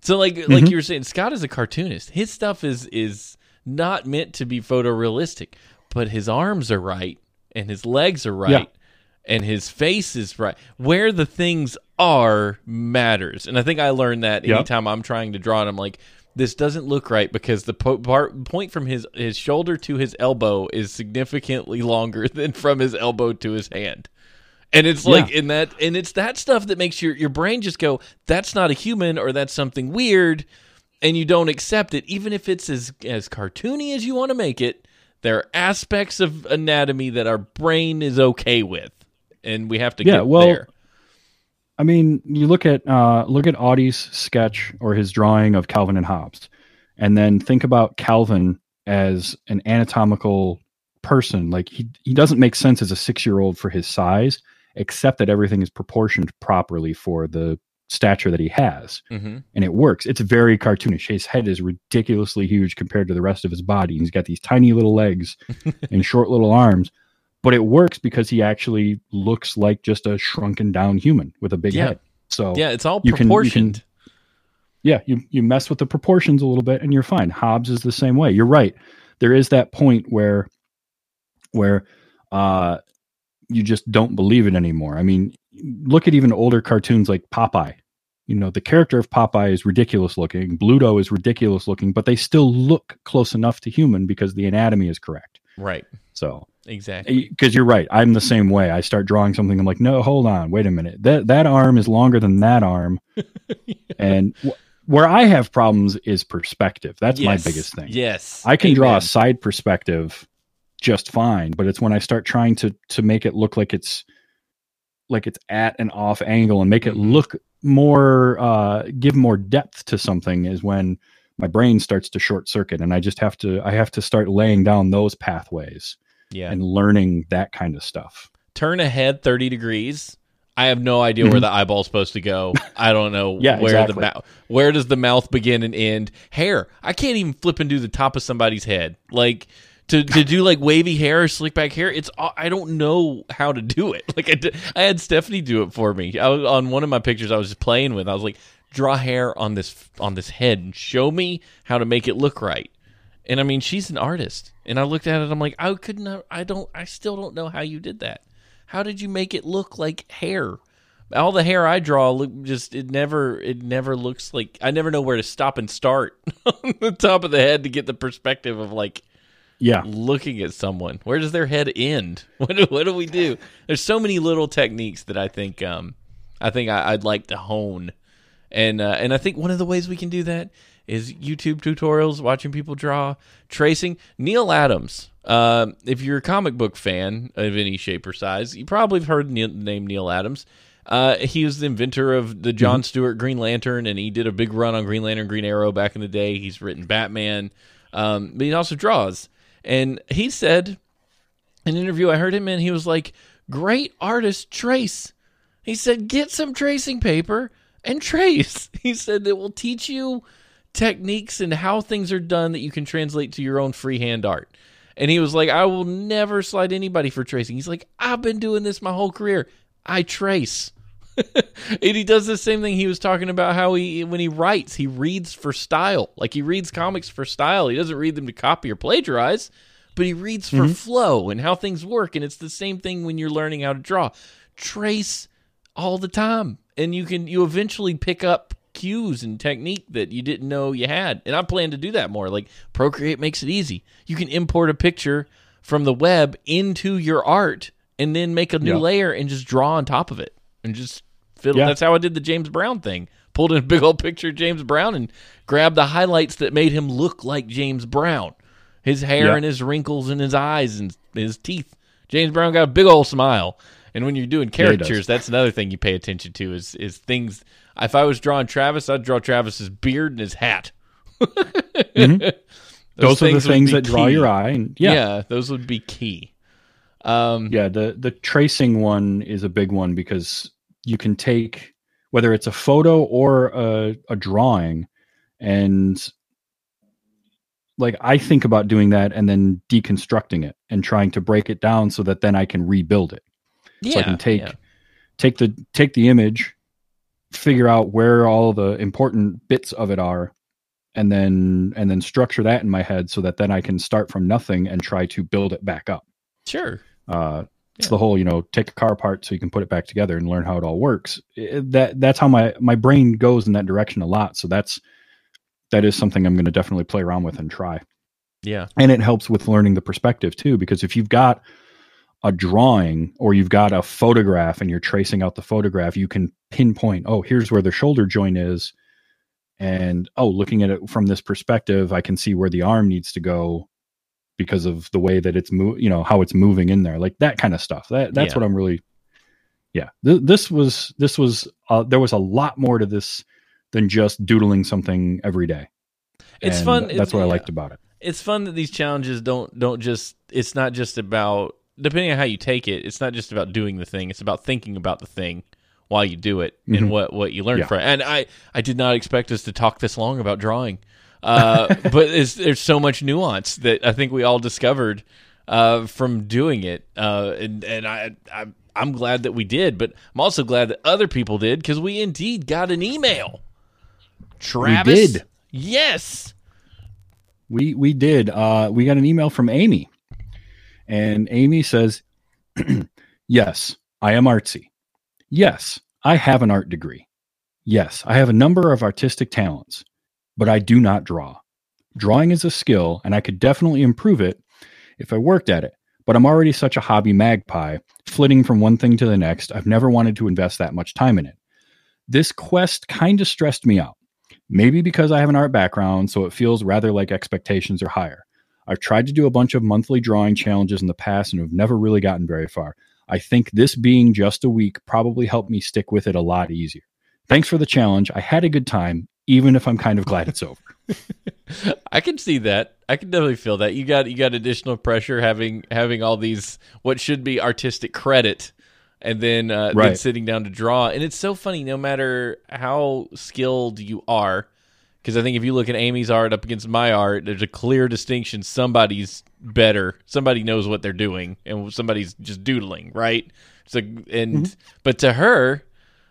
So like like mm-hmm. you were saying, Scott is a cartoonist. His stuff is is not meant to be photorealistic, but his arms are right and his legs are right Yeah. and his face is right. Where the things are matters. And I think I learned that Yeah. anytime I'm trying to draw it, I'm like, this doesn't look right because the po- part, point from his his shoulder to his elbow is significantly longer than from his elbow to his hand. And it's like in that and it's that stuff that makes your your brain just go, that's not a human or that's something weird and you don't accept it even if it's as as cartoony as you want to make it. There are aspects of anatomy that our brain is okay with and we have to Yeah, get well, there. I mean, you look at uh, look at Audie's sketch or his drawing of Calvin and Hobbes, and then think about Calvin as an anatomical person. Like he he doesn't make sense as a six year old for his size, except that everything is proportioned properly for the stature that he has, hmm and it works. It's very cartoonish. His head is ridiculously huge compared to the rest of his body. He's got these tiny little legs and short little arms. But it works because he actually looks like just a shrunken down human with a big Yeah. head. So Yeah, it's all you can- you proportioned. can- yeah, you you mess with the proportions a little bit and you're fine. Hobbes is the same way. You're right. There is that point where where uh you just don't believe it anymore. I mean, look at even older cartoons like Popeye. You know, the character of Popeye is ridiculous looking, Bluto is ridiculous looking, but they still look close enough to human because the anatomy is correct. right. So, Exactly. Eh, because you're right, I'm the same way. I start drawing something, I'm like, no, hold on, wait a minute. That that arm is longer than that arm, and wh- where I have problems is perspective. That's my biggest thing. Yes. I can draw a side perspective just fine, but it's when I start trying to to make it look like it's like it's at an off angle and make it Mhm. look more uh give more depth to something is when my brain starts to short circuit and I just have to I have to start laying down those pathways Yeah. and learning that kind of stuff. turn ahead 30 degrees i have no idea where Mhm. the eyeball's supposed to go i don't know Yeah, where the exactly. mouth where does the mouth begin and end hair i can't even flip and do the top of somebody's head like to, to do like wavy hair or slick back hair it's uh, i don't know how to do it like i, did, I had stephanie do it for me I on one of my pictures i was just playing with i was like draw hair on this on this head and show me how to make it look right and I mean, she's an artist. And I looked at it, I'm like, I couldn't, I don't, I still don't know how you did that. How did you make it look like hair? All the hair I draw look just, it never, it never looks like, I never know where to stop and start on the top of the head to get the perspective of like Yeah. looking at someone. Where does their head end? What do, what do we do? There's so many little techniques that I think, um, I think I, I'd like to hone. And, uh, and I think one of the ways we can do that is YouTube tutorials, watching people draw, tracing. Neal Adams. Uh, if you're a comic book fan of any shape or size, you probably have heard the name Neal Adams. Uh, he was the inventor of the John Stewart Green Lantern, and he did a big run on Green Lantern, Green Arrow back in the day. He's written Batman, um, but he also draws. And he said an interview I heard him in, he was like, "Great artist trace." He said, "Get some tracing paper and trace." He said it will teach you techniques and how things are done that you can translate to your own freehand art. And he was like, I will never slide anybody for tracing. He's like, I've been doing this my whole career. I trace. and he does the same thing he was talking about how he when he writes, he reads for style. Like he reads comics for style. He doesn't read them to copy or plagiarize, but he reads for mm-hmm. flow and how things work. And it's the same thing when you're learning how to draw. Trace all the time. And you can you eventually pick up cues and technique that you didn't know you had. And I plan to do that more. Like Procreate makes it easy. You can import a picture from the web into your art and then make a new Yeah. layer and just draw on top of it and just fiddle. Yeah. That's how I did the James Brown thing. Pulled in a big old picture of James Brown and grabbed the highlights that made him look like James Brown. his hair and his wrinkles and his eyes and his teeth. James Brown got a big old smile. And when you're doing Yeah, caricatures, that's another thing you pay attention to is is things. If I was drawing Travis, I'd draw Travis's beard and his hat. Mhm. Those, are the things that draw your eye. And Yeah. yeah, those would be key. Um, yeah. The the tracing one is a big one because you can take whether it's a photo or a, a drawing, and like I think about doing that and then deconstructing it and trying to break it down so that then I can rebuild it. yeah, so I can take yeah. take the take the image, figure out where all the important bits of it are, and then and then structure that in my head so that then I can start from nothing and try to build it back up. sure. Uh, it's Yeah. the whole you know take a car apart so you can put it back together and learn how it all works. That that's how my my brain goes in that direction a lot. So that's that is something I'm going to definitely play around with and try Yeah, and it helps with learning the perspective too because if you've got a drawing or you've got a photograph and you're tracing out the photograph you can pinpoint oh here's where the shoulder joint is and oh looking at it from this perspective i can see where the arm needs to go because of the way that it's move you know how it's moving in there like that kind of stuff that that's Yeah. what i'm really yeah Th- this was this was uh, there was a lot more to this than just doodling something every day It's And fun. that's It's- what i yeah. liked about it it's fun that these challenges don't don't just it's not just about depending on how you take it it's not just about doing the thing it's about thinking about the thing while you do it and Mhm. what what you learn Yeah. from it and i i did not expect us to talk this long about drawing uh but it's, there's so much nuance that i think we all discovered uh from doing it uh and and i i I'm glad that we did, but I'm also glad that other people did because we indeed got an email. Travis, did. Yes, We we did. Uh, we got an email from Amy, and Amy says, "Yes, I am artsy. Yes, I have an art degree. Yes, I have a number of artistic talents, but I do not draw. Drawing is a skill, and I could definitely improve it if I worked at it. But I'm already such a hobby magpie, flitting from one thing to the next. I've never wanted to invest that much time in it. This quest kind of stressed me out. Maybe because I have an art background, so it feels rather like expectations are higher. I've tried to do a bunch of monthly drawing challenges in the past and have never really gotten very far. I think this being just a week probably helped me stick with it a lot easier. Thanks for the challenge. I had a good time, even if I'm kind of glad it's over. I can see that. I can definitely feel that. You got you got additional pressure having having all these what should be artistic credit, and then uh, then sitting down to draw. And it's so funny, no matter how skilled you are, because I think if you look at Amy's art up against my art, there's a clear distinction. Somebody's better. Somebody knows what they're doing, and somebody's just doodling, right? So and but to her,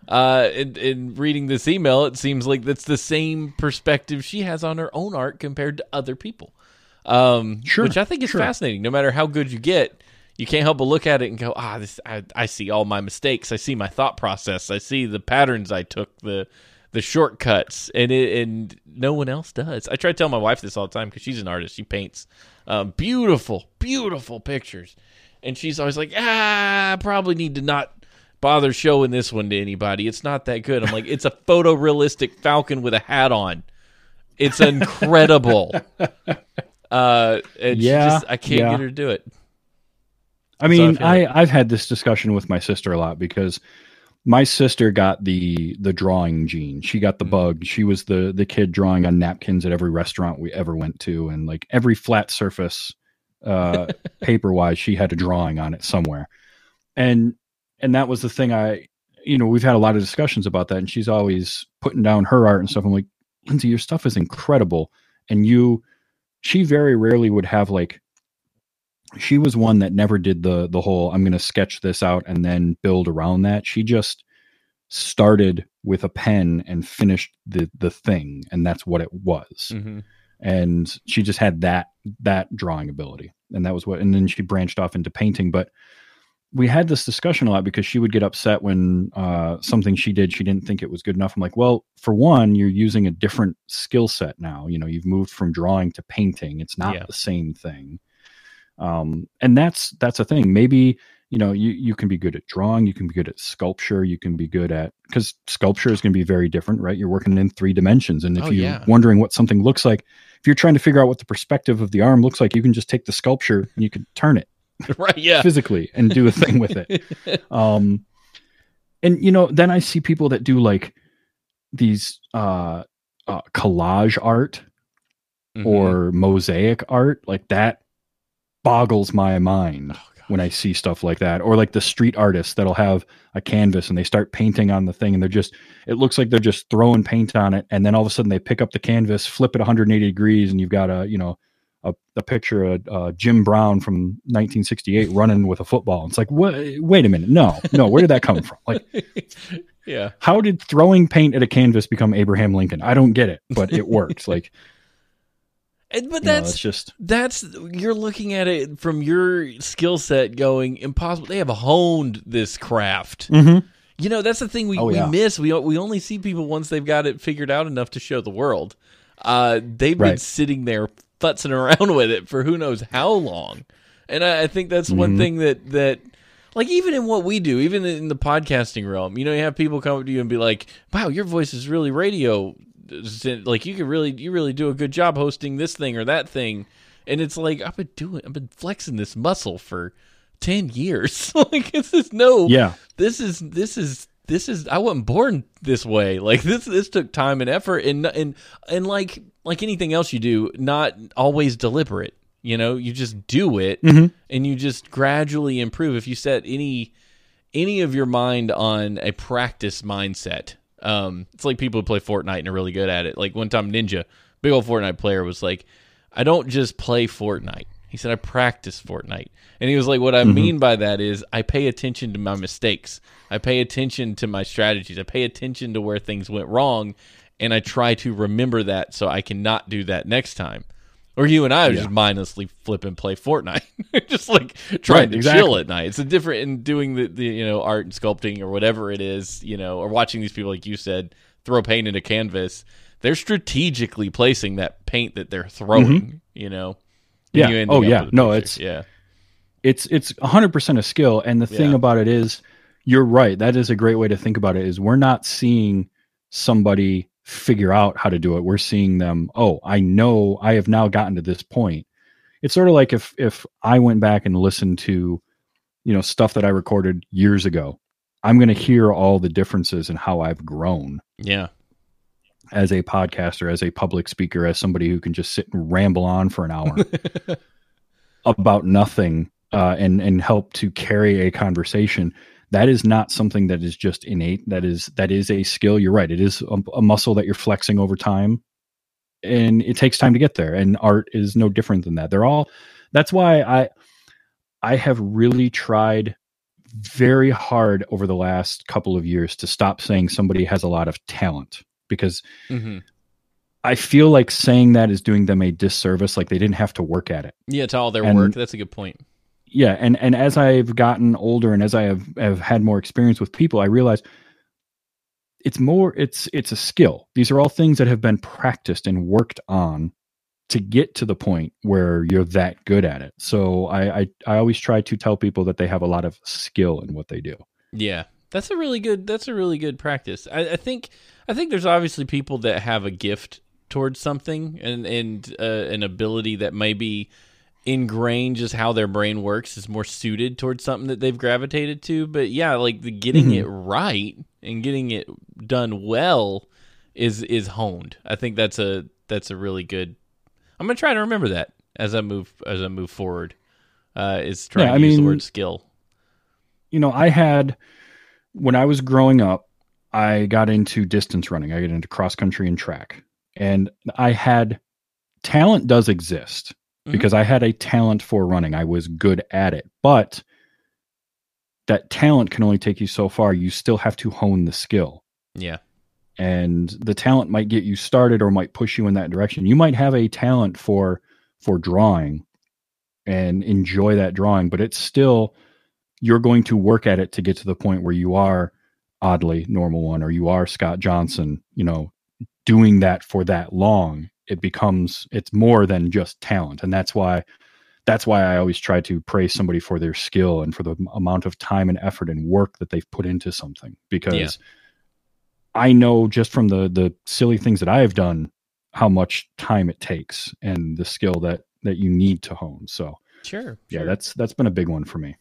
uh, in, in reading this email, it seems like that's the same perspective she has on her own art compared to other people. Um, Sure, which I think is sure. fascinating. No matter how good you get, you can't help but look at it and go, "Ah, this I, I see all my mistakes. I see my thought process. I see the patterns I took, the the shortcuts, and it, and no one else does." I try to tell my wife this all the time because she's an artist. She paints um, beautiful, beautiful pictures, and she's always like, "Ah, I probably need to not." Bother showing this one to anybody. It's not that good. I'm like, it's a photorealistic falcon with a hat on. It's incredible. uh, she Yeah, just, I can't yeah. get her to do it. I mean, feel I, I've had this discussion with my sister a lot because my sister got the the drawing gene. She got the Mhm. bug. She was the the kid drawing on napkins at every restaurant we ever went to, and like every flat surface, uh, paper wise, she had a drawing on it somewhere. And and that was the thing. I you know we've had a lot of discussions about that, and she's always putting down her art and stuff. I'm like, Lindsay, your stuff is incredible, and you. She very rarely would have like she was one that never did the the whole i'm going to sketch this out and then build around that she just started with a pen and finished the the thing and that's what it was Mm-hmm. and she just had that that drawing ability and that was what and then she branched off into painting but we had this discussion a lot because she would get upset when uh, something she did she didn't think it was good enough. I'm like well for one you're using a different skill set now. You know you've moved from drawing to painting. It's not Yeah. the same thing. Um, and that's that's a thing. Maybe you know you, you can be good at drawing you can be good at sculpture you can be good at because sculpture is going to be very different right? You're working in three dimensions and if Oh, you're yeah. wondering what something looks like if you're trying to figure out what the perspective of the arm looks like you can just take the sculpture and you can turn it right. Yeah. physically and do a thing with it um and you know then i see people that do like these uh, uh collage art Mhm. or mosaic art like that boggles my mind Oh, when I see stuff like that, or like the street artists that'll have a canvas and they start painting on the thing, and they're just it looks like they're just throwing paint on it, and then all of a sudden they pick up the canvas, flip it 180 degrees, and you've got a you know a, a picture of uh, Jim Brown from 1968 running with a football. It's like, what? Wait a minute, no, no, where did that come from? Like, yeah. how did throwing paint at a canvas become Abraham Lincoln? I don't get it, but it works. Like, And, but you know, that's just that's you're looking at it from your skill set going impossible they have honed this craft Mhm. you know that's the thing we, Oh, yeah. we miss we, we only see people once they've got it figured out enough to show the world uh, they've been sitting there futzing around with it for who knows how long. And i, I think that's one Mhm. thing that that like even in what we do even in the podcasting realm you know you have people come up to you and be like wow your voice is really radio like you could really you really do a good job hosting this thing or that thing. And it's like i've been doing i've been flexing this muscle for 10 years. Like this is no yeah, this is this is this is I wasn't born this way. Like this this took time and effort and and and like like anything else you do, not always deliberate. You know, you just do it Mhm. and you just gradually improve. If you set any any of your mind on a practice mindset, um, it's like people who play Fortnite and are really good at it. Like one time, Ninja, big old Fortnite player, was like, "I don't just play Fortnite." He said, "I practice Fortnite," and he was like, "What I mm-hmm. mean by that is I pay attention to my mistakes. I pay attention to my strategies. I pay attention to where things went wrong, and I try to remember that so I can not do that next time." Or you and I would Yeah. just mindlessly flip and play Fortnite, just like trying Right, to exactly. chill at night. It's a different in doing the, the you know art and sculpting or whatever it is, you know, or watching these people like you said throw paint into canvas. They're strategically placing that paint that they're throwing, mm-hmm. you know. And. Yeah. Oh, yeah. No, picture. it's- yeah, it's it's 100% a skill and the thing Yeah. about it is you're right that is a great way to think about it is we're not seeing somebody figure out how to do it we're seeing them oh i know i have now gotten to this point it's sort of like if if i went back and listened to you know stuff that i recorded years ago i'm going to hear all the differences in how i've grown yeah, as a podcaster, as a public speaker, as somebody who can just sit and ramble on for an hour about nothing uh, and and help to carry a conversation. That is not something that is just innate. That is that is a skill. You're right. It is a, a muscle that you're flexing over time, and it takes time to get there. And art is no different than that. They're all. That's why I I have really tried very hard over the last couple of years to stop saying somebody has a lot of talent because hmm I feel like saying that is doing them a disservice. Like they didn't have to work at it. yeah. It's all their And- work. That's a good point. Yeah, and and as I've gotten older and as I have have had more experience with people, I realize it's more it's it's a skill. These are all things that have been practiced and worked on to get to the point where you're that good at it. So I I, I always try to tell people that they have a lot of skill in what they do. Yeah, that's a really good. That's a really good practice. I, I think. I think there's obviously people that have a gift towards something and and uh, an ability that maybe ingrained just how their brain works is more suited towards something that they've gravitated to. But yeah, like the getting Mhm. it right and getting it done well is is honed. I think that's a that's a really good. I'm gonna try to remember that as I move as I move forward. Uh, is trying Yeah, I to use the word skill. you know, I had when I was growing up, I got into distance running. I got into cross country and track. And I had talent does exist Mhm. because I had a talent for running. I was good at it. But that talent can only take you so far. You still have to hone the skill. Yeah. And the talent might get you started or might push you in that direction. You might have a talent for for drawing and enjoy that drawing, but it's still you're going to work at it to get to the point where you are oddly normal one or you are Scott Johnson, you know, doing that for that long. It becomes it's more than just talent. And that's why that's why I always try to praise somebody for their skill and for the amount of time and effort and work that they've put into something because Yeah. I know just from the the silly things that I've done how much time it takes and the skill that that you need to hone. So Sure. yeah, sure. that's that's been a big one for me.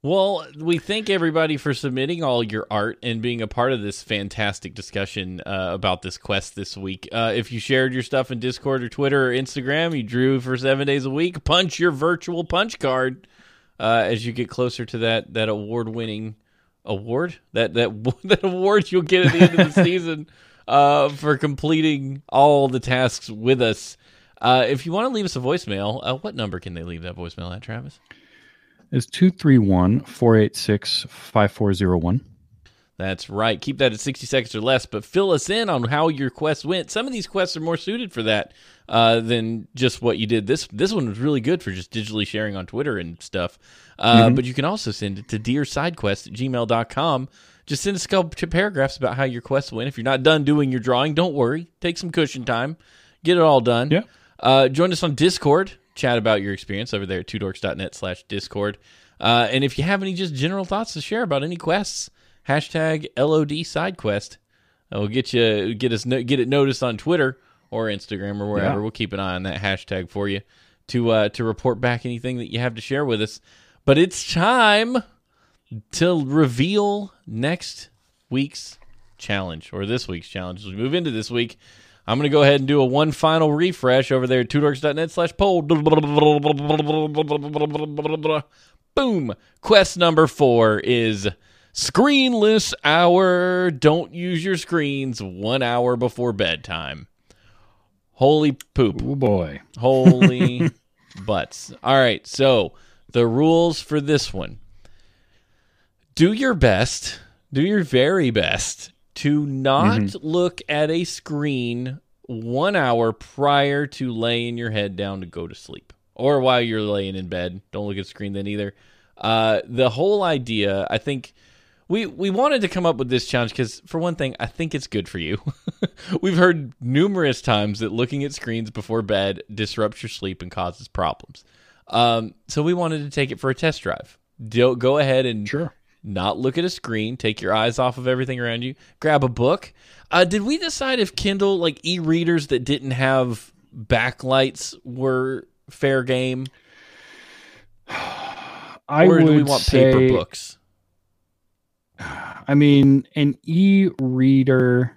Well, we thank everybody for submitting all your art and being a part of this fantastic discussion uh, about this quest this week. Uh, if you shared your stuff in Discord or Twitter or Instagram, you drew for seven days a week. Punch your virtual punch card uh, as you get closer to that that award winning award that that that award you'll get at the end of the season uh, for completing all the tasks with us. Uh, if you want to leave us a voicemail, uh, what number can they leave that voicemail at, Travis? Is 231-486-5401. That's right. Keep that at 60 seconds or less, but fill us in on how your quest went. Some of these quests are more suited for that uh, than just what you did. This this one was really good for just digitally sharing on Twitter and stuff. Uh, But you can also send it to dearsidequest at gmail.com. Just send us a couple of paragraphs about how your quest went. If you're not done doing your drawing, don't worry. Take some cushion time. Get it all done. Yeah. Uh, join us on Discord. Chat about your experience over there at twodorks.net slash Discord. Uh, and if you have any just general thoughts to share about any quests, hashtag LOD SideQuest. Uh, We'll get you get us get it noticed on Twitter or Instagram or wherever. Yeah. We'll keep an eye on that hashtag for you to uh, to report back anything that you have to share with us. But it's time to reveal next week's challenge or this week's challenge. As we move into this week, I'm going to go ahead and do a one final refresh over there at twodorks.net slash poll. Boom. Quest number four is screenless hour. Don't use your screens one hour before bedtime. Holy poop. Oh boy. Holy butts. All right. So the rules for this one do your best, do your very best to not look at a screen one hour prior to laying your head down to go to sleep or while you're laying in bed. Don't look at the screen then either. Uh, the whole idea, I think. We, we wanted to come up with this challenge because, for one thing, I think it's good for you. We've heard numerous times that looking at screens before bed disrupts your sleep and causes problems. Um, so we wanted to take it for a test drive. Do, go ahead and Sure. Not look at a screen. Take your eyes off of everything around you. Grab a book. Uh, did we decide if Kindle, like e-readers that didn't have backlights, were fair game, I or would do we want say, paper books? I mean, an e-reader,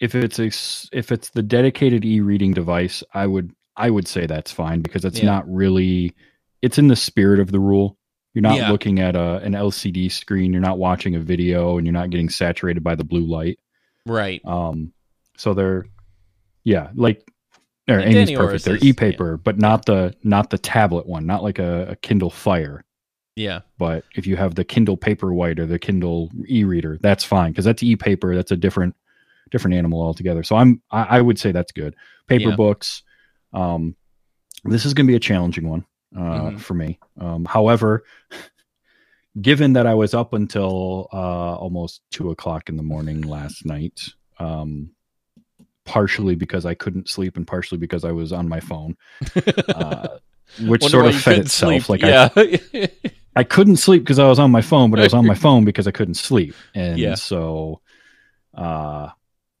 if it's a if it's the dedicated e-reading device, I would I would say that's fine because it's Yeah. not really it's in the spirit of the rule. You're not Yeah. looking at a an LCD screen. You're not watching a video, and you're not getting saturated by the blue light. Right. Um, so they're yeah, like or Amy's perfect. They're e-paper, but not the not the tablet one, not like a, a Kindle Fire. Yeah. But if you have the Kindle Paperwhite or the Kindle e-reader, that's fine because that's e-paper. That's a different different animal altogether. So I'm I, I would say that's good. Paper Yeah. books. Um, this is going to be a challenging one uh, Mhm. for me. Um, however, given that I was up until uh, almost two o'clock in the morning last night, um, partially because I couldn't sleep and partially because I was on my phone, uh, which Wonder sort of fed itself. sleep. Like I, yeah. I couldn't sleep because I was on my phone, but I was on my phone because I couldn't sleep. And Yeah. so uh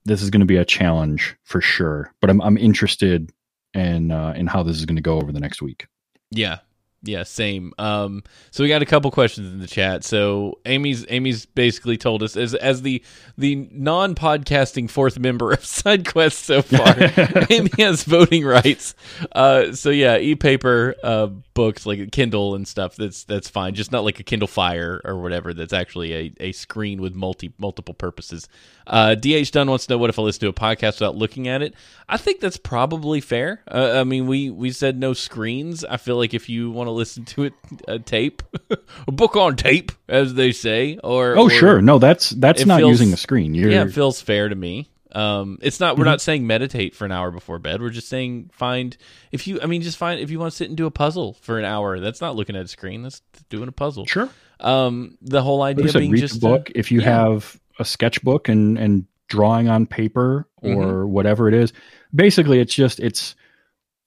this is going to be a challenge for sure, but I'm I'm interested in uh in how this is going to go over the next week. Yeah. Yeah, same. Um, so we got a couple questions in the chat. So Amy's Amy's basically told us as as the the non podcasting fourth member of SideQuest so far, Amy has voting rights. Uh, so yeah, e paper uh, books like Kindle and stuff. That's that's fine. Just not like a Kindle Fire or whatever. That's actually a, a screen with multi multiple purposes. Uh, DH Dunn wants to know what if I listen to a podcast without looking at it. I think that's probably fair. Uh, I mean, we we said no screens. I feel like if you want to listen to it, a tape, a book on tape, as they say, or Oh or- sure, no, that's that's not feels- using a screen. You're yeah, it feels fair to me. Um, it's not. Mm-hmm. We're not saying meditate for an hour before bed. We're just saying find if you. I mean, just find if you want to sit and do a puzzle for an hour. That's not looking at a screen. That's doing a puzzle. sure. Um, the whole idea said, being just uh, book. if you yeah. have a sketchbook and and drawing on paper or Mm-hmm. whatever it is, basically it's just it's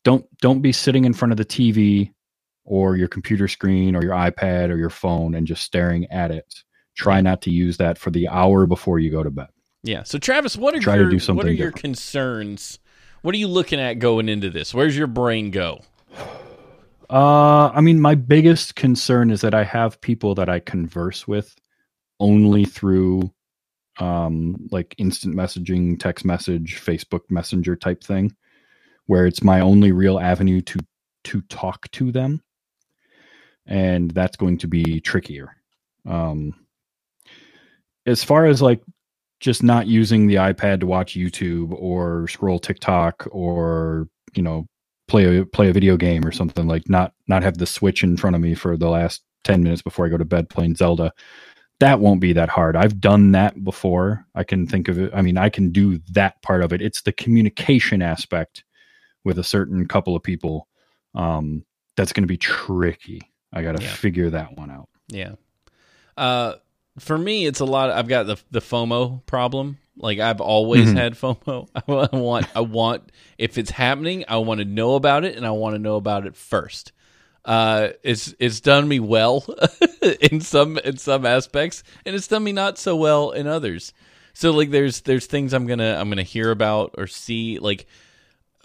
don't don't be sitting in front of the TV or your computer screen or your iPad or your phone and just staring at it. Try not to use that for the hour before you go to bed. Yeah. So Travis, what are Try your to do something what are your different. concerns? What are you looking at going into this? Where's your brain go? Uh, I mean, my biggest concern is that I have people that I converse with only through um, like instant messaging, text message, Facebook Messenger type thing, where it's my only real avenue to to talk to them, and that's going to be trickier. Um, as far as like just not using the iPad to watch YouTube or scroll TikTok or you know play a play a video game or something like not not have the switch in front of me for the last 10 minutes before I go to bed playing Zelda that won't be that hard. I've done that before. I can think of it I mean I can do that part of it. It's the communication aspect with a certain couple of people um that's going to be tricky I got to Yeah. figure that one out Yeah. Uh, for me, it's a lot. I've got the the FOMO problem. Like I've always Mhm. had FOMO. I want, I want, if it's happening, I want to know about it, and I want to know about it first. Uh, it's it's done me well in some in some aspects, and it's done me not so well in others. So like, there's there's things I'm gonna I'm gonna hear about or see. Like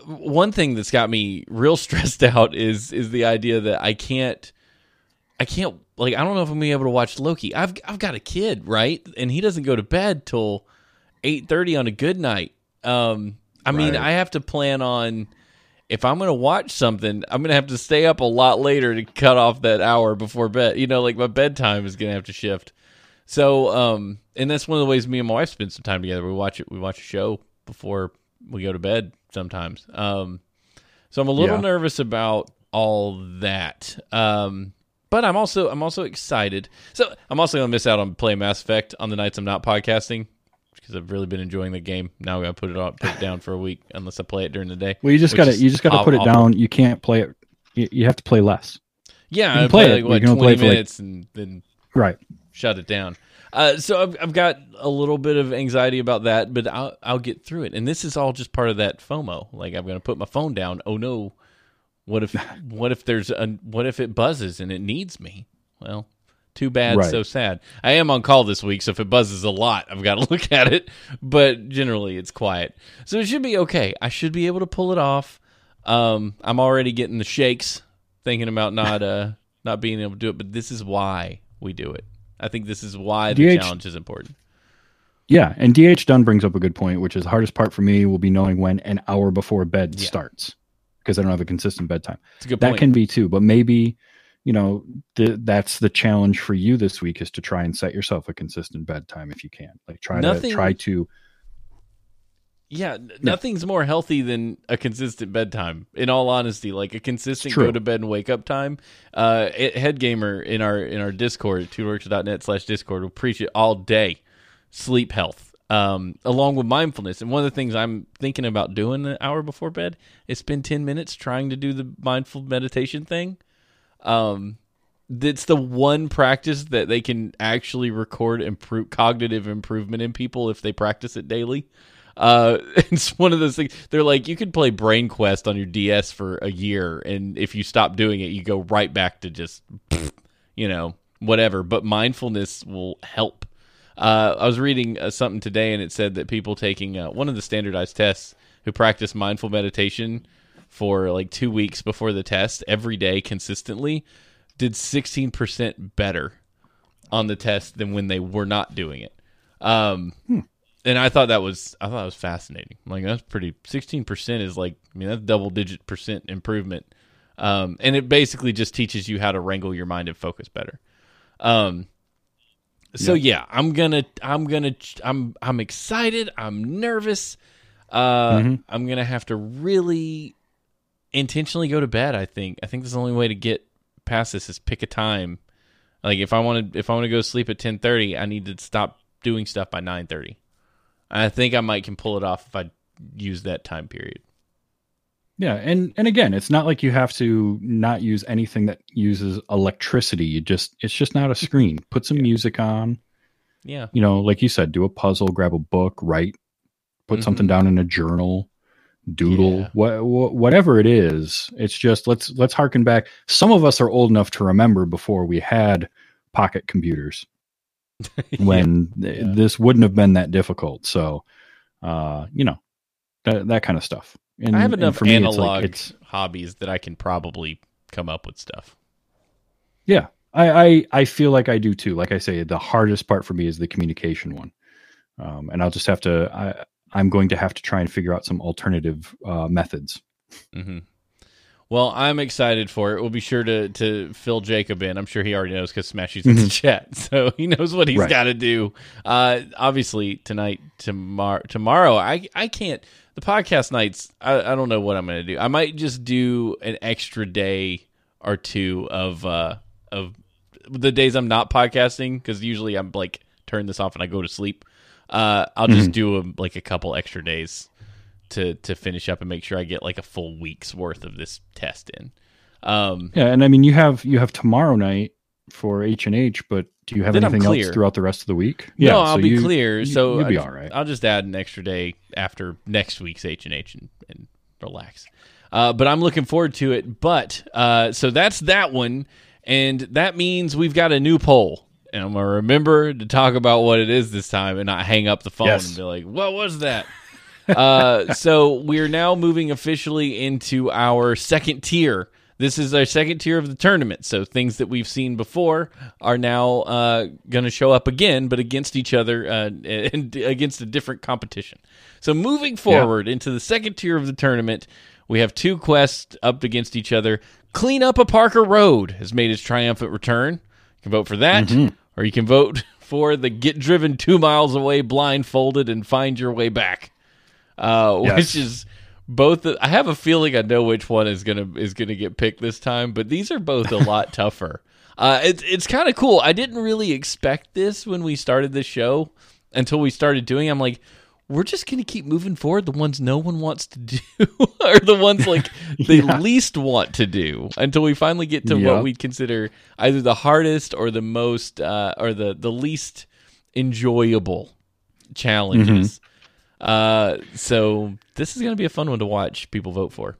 one thing that's got me real stressed out is is the idea that I can't I can't like I don't know if I'm gonna be able to watch Loki. I've I've got a kid, right? And he doesn't go to bed till eight thirty on a good night. Um I mean I have to plan on if I'm gonna watch something, I'm gonna have to stay up a lot later to cut off that hour before bed. You know, like my bedtime is gonna have to shift. So, um, and that's one of the ways me and my wife spend some time together. We watch it. We watch a show before we go to bed sometimes. Um, so I'm a little Yeah. nervous about all that. Um, but I'm also I'm also excited. So I'm also gonna miss out on playing Mass Effect on the nights I'm not podcasting because I've really been enjoying the game. Now I gotta put it on, put it down for a week unless I play it during the day. well you just got to you just got to aw- put it down you can't play it you, you have to play less Yeah, You can I play play, it, like what you can only twenty for, like- minutes and then right shut it down. Uh, so I've, I've got a little bit of anxiety about that, but I'll, I'll get through it. And this is all just part of that FOMO. Like I'm going to put my phone down. Oh no, what if what if there's a what if it buzzes and it needs me? Well, too bad, Right. so sad. I am on call this week, so if it buzzes a lot, I've got to look at it. But generally, it's quiet, so it should be okay. I should be able to pull it off. Um, I'm already getting the shakes thinking about not uh not being able to do it, but this is why we do it. I think this is why the DH challenge is important. Yeah, and DH Dunn brings up a good point, which is the hardest part for me will be knowing when an hour before bed Yeah. starts because I don't have a consistent bedtime. It's a good That can be too, but maybe you know th- that's the challenge for you this week is to try and set yourself a consistent bedtime if you can. Like try Nothing- to try to yeah, n- nothing's more healthy than a consistent bedtime. In all honesty, like a consistent go to bed and wake up time. Uh, it- head gamer in our in our Discord, twodorks.net slash Discord, will preach it all day. Sleep health, um, along with mindfulness. And one of the things I'm thinking about doing an hour before bed is spend ten minutes trying to do the mindful meditation thing. Um, it's the one practice that they can actually record improve cognitive improvement in people if they practice it daily. Uh, it's one of those things. They're like, you could play Brain Quest on your DS for a year, and if you stop doing it, you go right back to just, you know, whatever. But mindfulness will help. Uh, I was reading uh, something today, and it said that people taking uh, one of the standardized tests who practice mindful meditation for like two weeks before the test every day consistently did 16% better on the test than when they were not doing it. Um, and I thought that was I thought it was fascinating. Like that's pretty. Sixteen percent is like I mean that's double digit percent improvement. Um, and it basically just teaches you how to wrangle your mind and focus better. Um, so yeah, I'm gonna I'm gonna I'm I'm excited. I'm nervous. Uh, Mhm. I'm gonna have to really intentionally go to bed. I think I think the only way to get past this is pick a time. Like if I want to if I want to go sleep at ten thirty, I need to stop doing stuff by nine thirty. I think I might can pull it off if I use that time period. Yeah, and and again, it's not like you have to not use anything that uses electricity. You just it's just not a screen. Put some music on. Yeah, You know, like you said, do a puzzle, grab a book, write, put Mhm. something down in a journal. doodle Yeah. wha- wha- whatever it is it's just let's let's harken back some of us are old enough to remember before we had pocket computers when th- Yeah. this wouldn't have been that difficult so uh you know that, that kind of stuff and, I have enough for me, it's like- it's, hobbies that I can probably come up with stuff. yeah I, I i feel like i do too like i say the hardest part for me is the communication one um and i'll just have to i i'm going to have to try and figure out some alternative uh methods hmm Well, I'm excited for it. We'll be sure to to fill Jacob in. I'm sure he already knows because Smashy's in the Mhm. chat, so he knows what he's Right. got to do. Uh, obviously, tonight, tomorrow, tomorrow, I I can't. The podcast nights, I, I don't know what I'm going to do. I might just do an extra day or two of uh of the days I'm not podcasting because usually I'm like turn this off and I go to sleep. Uh, I'll just do a, like a couple extra days to to finish up and make sure I get like a full week's worth of this test in. Um, Yeah, and I mean you have you have tomorrow night for H and H, but do you have Then anything else throughout the rest of the week? no, I'll so be you- clear. so you'll be all right. I'll just add an extra day after next week's H and H and relax. Uh, but I'm looking forward to it. But uh, so that's that one, and that means we've got a new poll. And I'm gonna remember to talk about what it is this time, and not hang up the phone Yes. and be like, "What was that?" uh, so we're now moving officially into our second tier. This is our second tier of the tournament. So things that we've seen before are now uh, going to show up again, but against each other uh, and against a different competition. So moving forward into the second tier of the tournament, we have two quests up against each other. Clean up a Parker Road has made its triumphant return. You can vote for that, or you can vote for the get driven two miles away blindfolded and find your way back uh, Yes. which is both. I have a feeling I know which one is gonna is gonna get picked this time, but these are both a lot tougher. Uh, it's it's kind of cool. I didn't really expect this when we started the show until we started doing. it. I'm like, we're just gonna keep moving forward. The ones no one wants to do, are the ones like they Yeah. least want to do, until we finally get to what Yep. we consider either the hardest or the most uh, or the the least enjoyable challenges. Uh, so this is going to be a fun one to watch people vote for.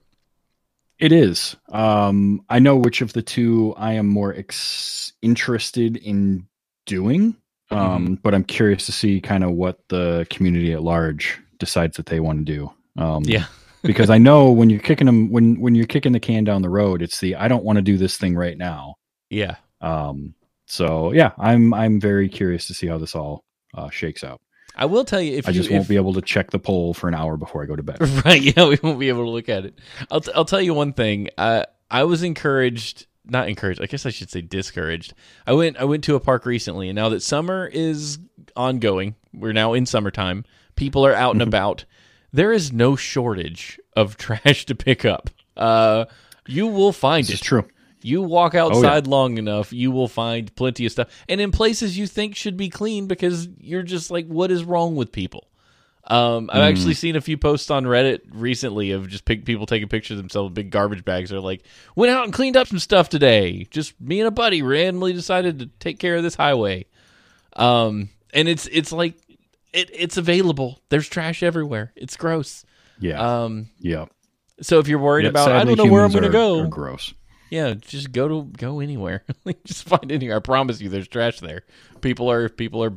It is. Um, I know which of the two I am more ex- interested in doing, um, Mm-hmm. but I'm curious to see kind of what the community at large decides that they want to do. Um, Yeah. because I know when you're kicking them when when you're kicking the can down the road, it's the I don't want to do this thing right now. Yeah. Um, so yeah, I'm I'm very curious to see how this all uh, shakes out. I will tell you if I you, just if, won't be able to check the poll for an hour before I go to bed. right. Yeah, we won't be able to look at it. I'll t- I'll tell you one thing. Uh, I was encouraged, not encouraged. I guess I should say discouraged. I went I went to a park recently, and now that summer is ongoing, we're now in summertime. People are out and about. There is no shortage of trash to pick up. Uh, you will find This is it. true. You walk outside long enough, you will find plenty of stuff. And in places you think should be clean because you're just like, what is wrong with people? Um, I've actually seen a few posts on Reddit recently of just pic- people taking pictures of themselves with big garbage bags. They're like, went out and cleaned up some stuff today. Just me and a buddy randomly decided to take care of this highway. Um, and it's it's like it, it's available. There's trash everywhere. It's gross. Yeah. Um, yeah. so if you're worried Yet about, I don't know where I'm going to go. gross. Yeah, just go to go anywhere. Just find anywhere. I promise you, there's trash there. People are people are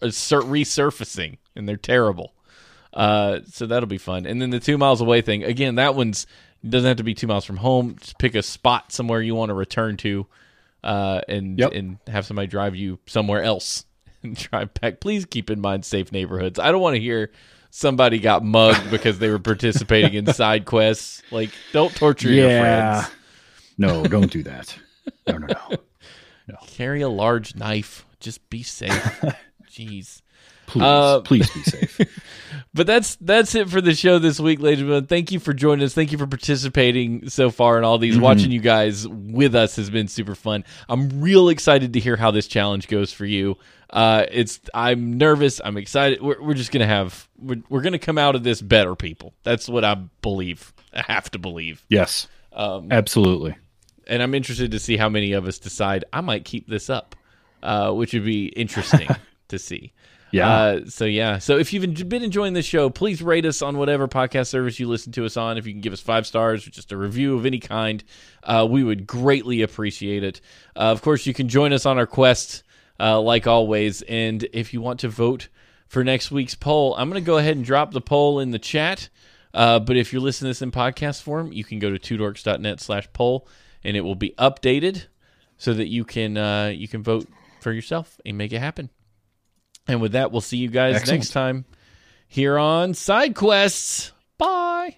resurfacing, and they're terrible. Uh, so that'll be fun. And then the two miles away thing again. That one's doesn't have to be two miles from home. Just pick a spot somewhere you want to return to, uh, and Yep. and have somebody drive you somewhere else and drive back. Please keep in mind safe neighborhoods. I don't want to hear somebody got mugged because they were participating in side quests. Like, don't torture your friends. No, don't do that. No, no, no. no. Carry a large knife. Just be safe. Jeez. Please, Uh, please be safe. But that's that's it for the show this week, ladies and gentlemen. Thank you for joining us. Thank you for participating so far in all these. Watching you guys with us has been super fun. I'm real excited to hear how this challenge goes for you. Uh, it's I'm nervous. I'm excited. We're, we're just gonna have we're, we're gonna come out of this better people. That's what I believe. I have to believe. yes, Um, absolutely. And I'm interested to see how many of us decide I might keep this up, uh, which would be interesting to see. Yeah. Uh, so yeah. So if you've been enjoying this show, please rate us on whatever podcast service you listen to us on. If you can give us five stars or just a review of any kind, uh, we would greatly appreciate it. Uh, of course, you can join us on our quest, uh, like always. And if you want to vote for next week's poll, I'm going to go ahead and drop the poll in the chat. Uh, but if you're listening to this in podcast form, you can go to twodorks.net slash poll, and it will be updated so that you can uh, you can vote for yourself and make it happen. And with that, we'll see you guys Excellent. next time here on Side Quests. Bye.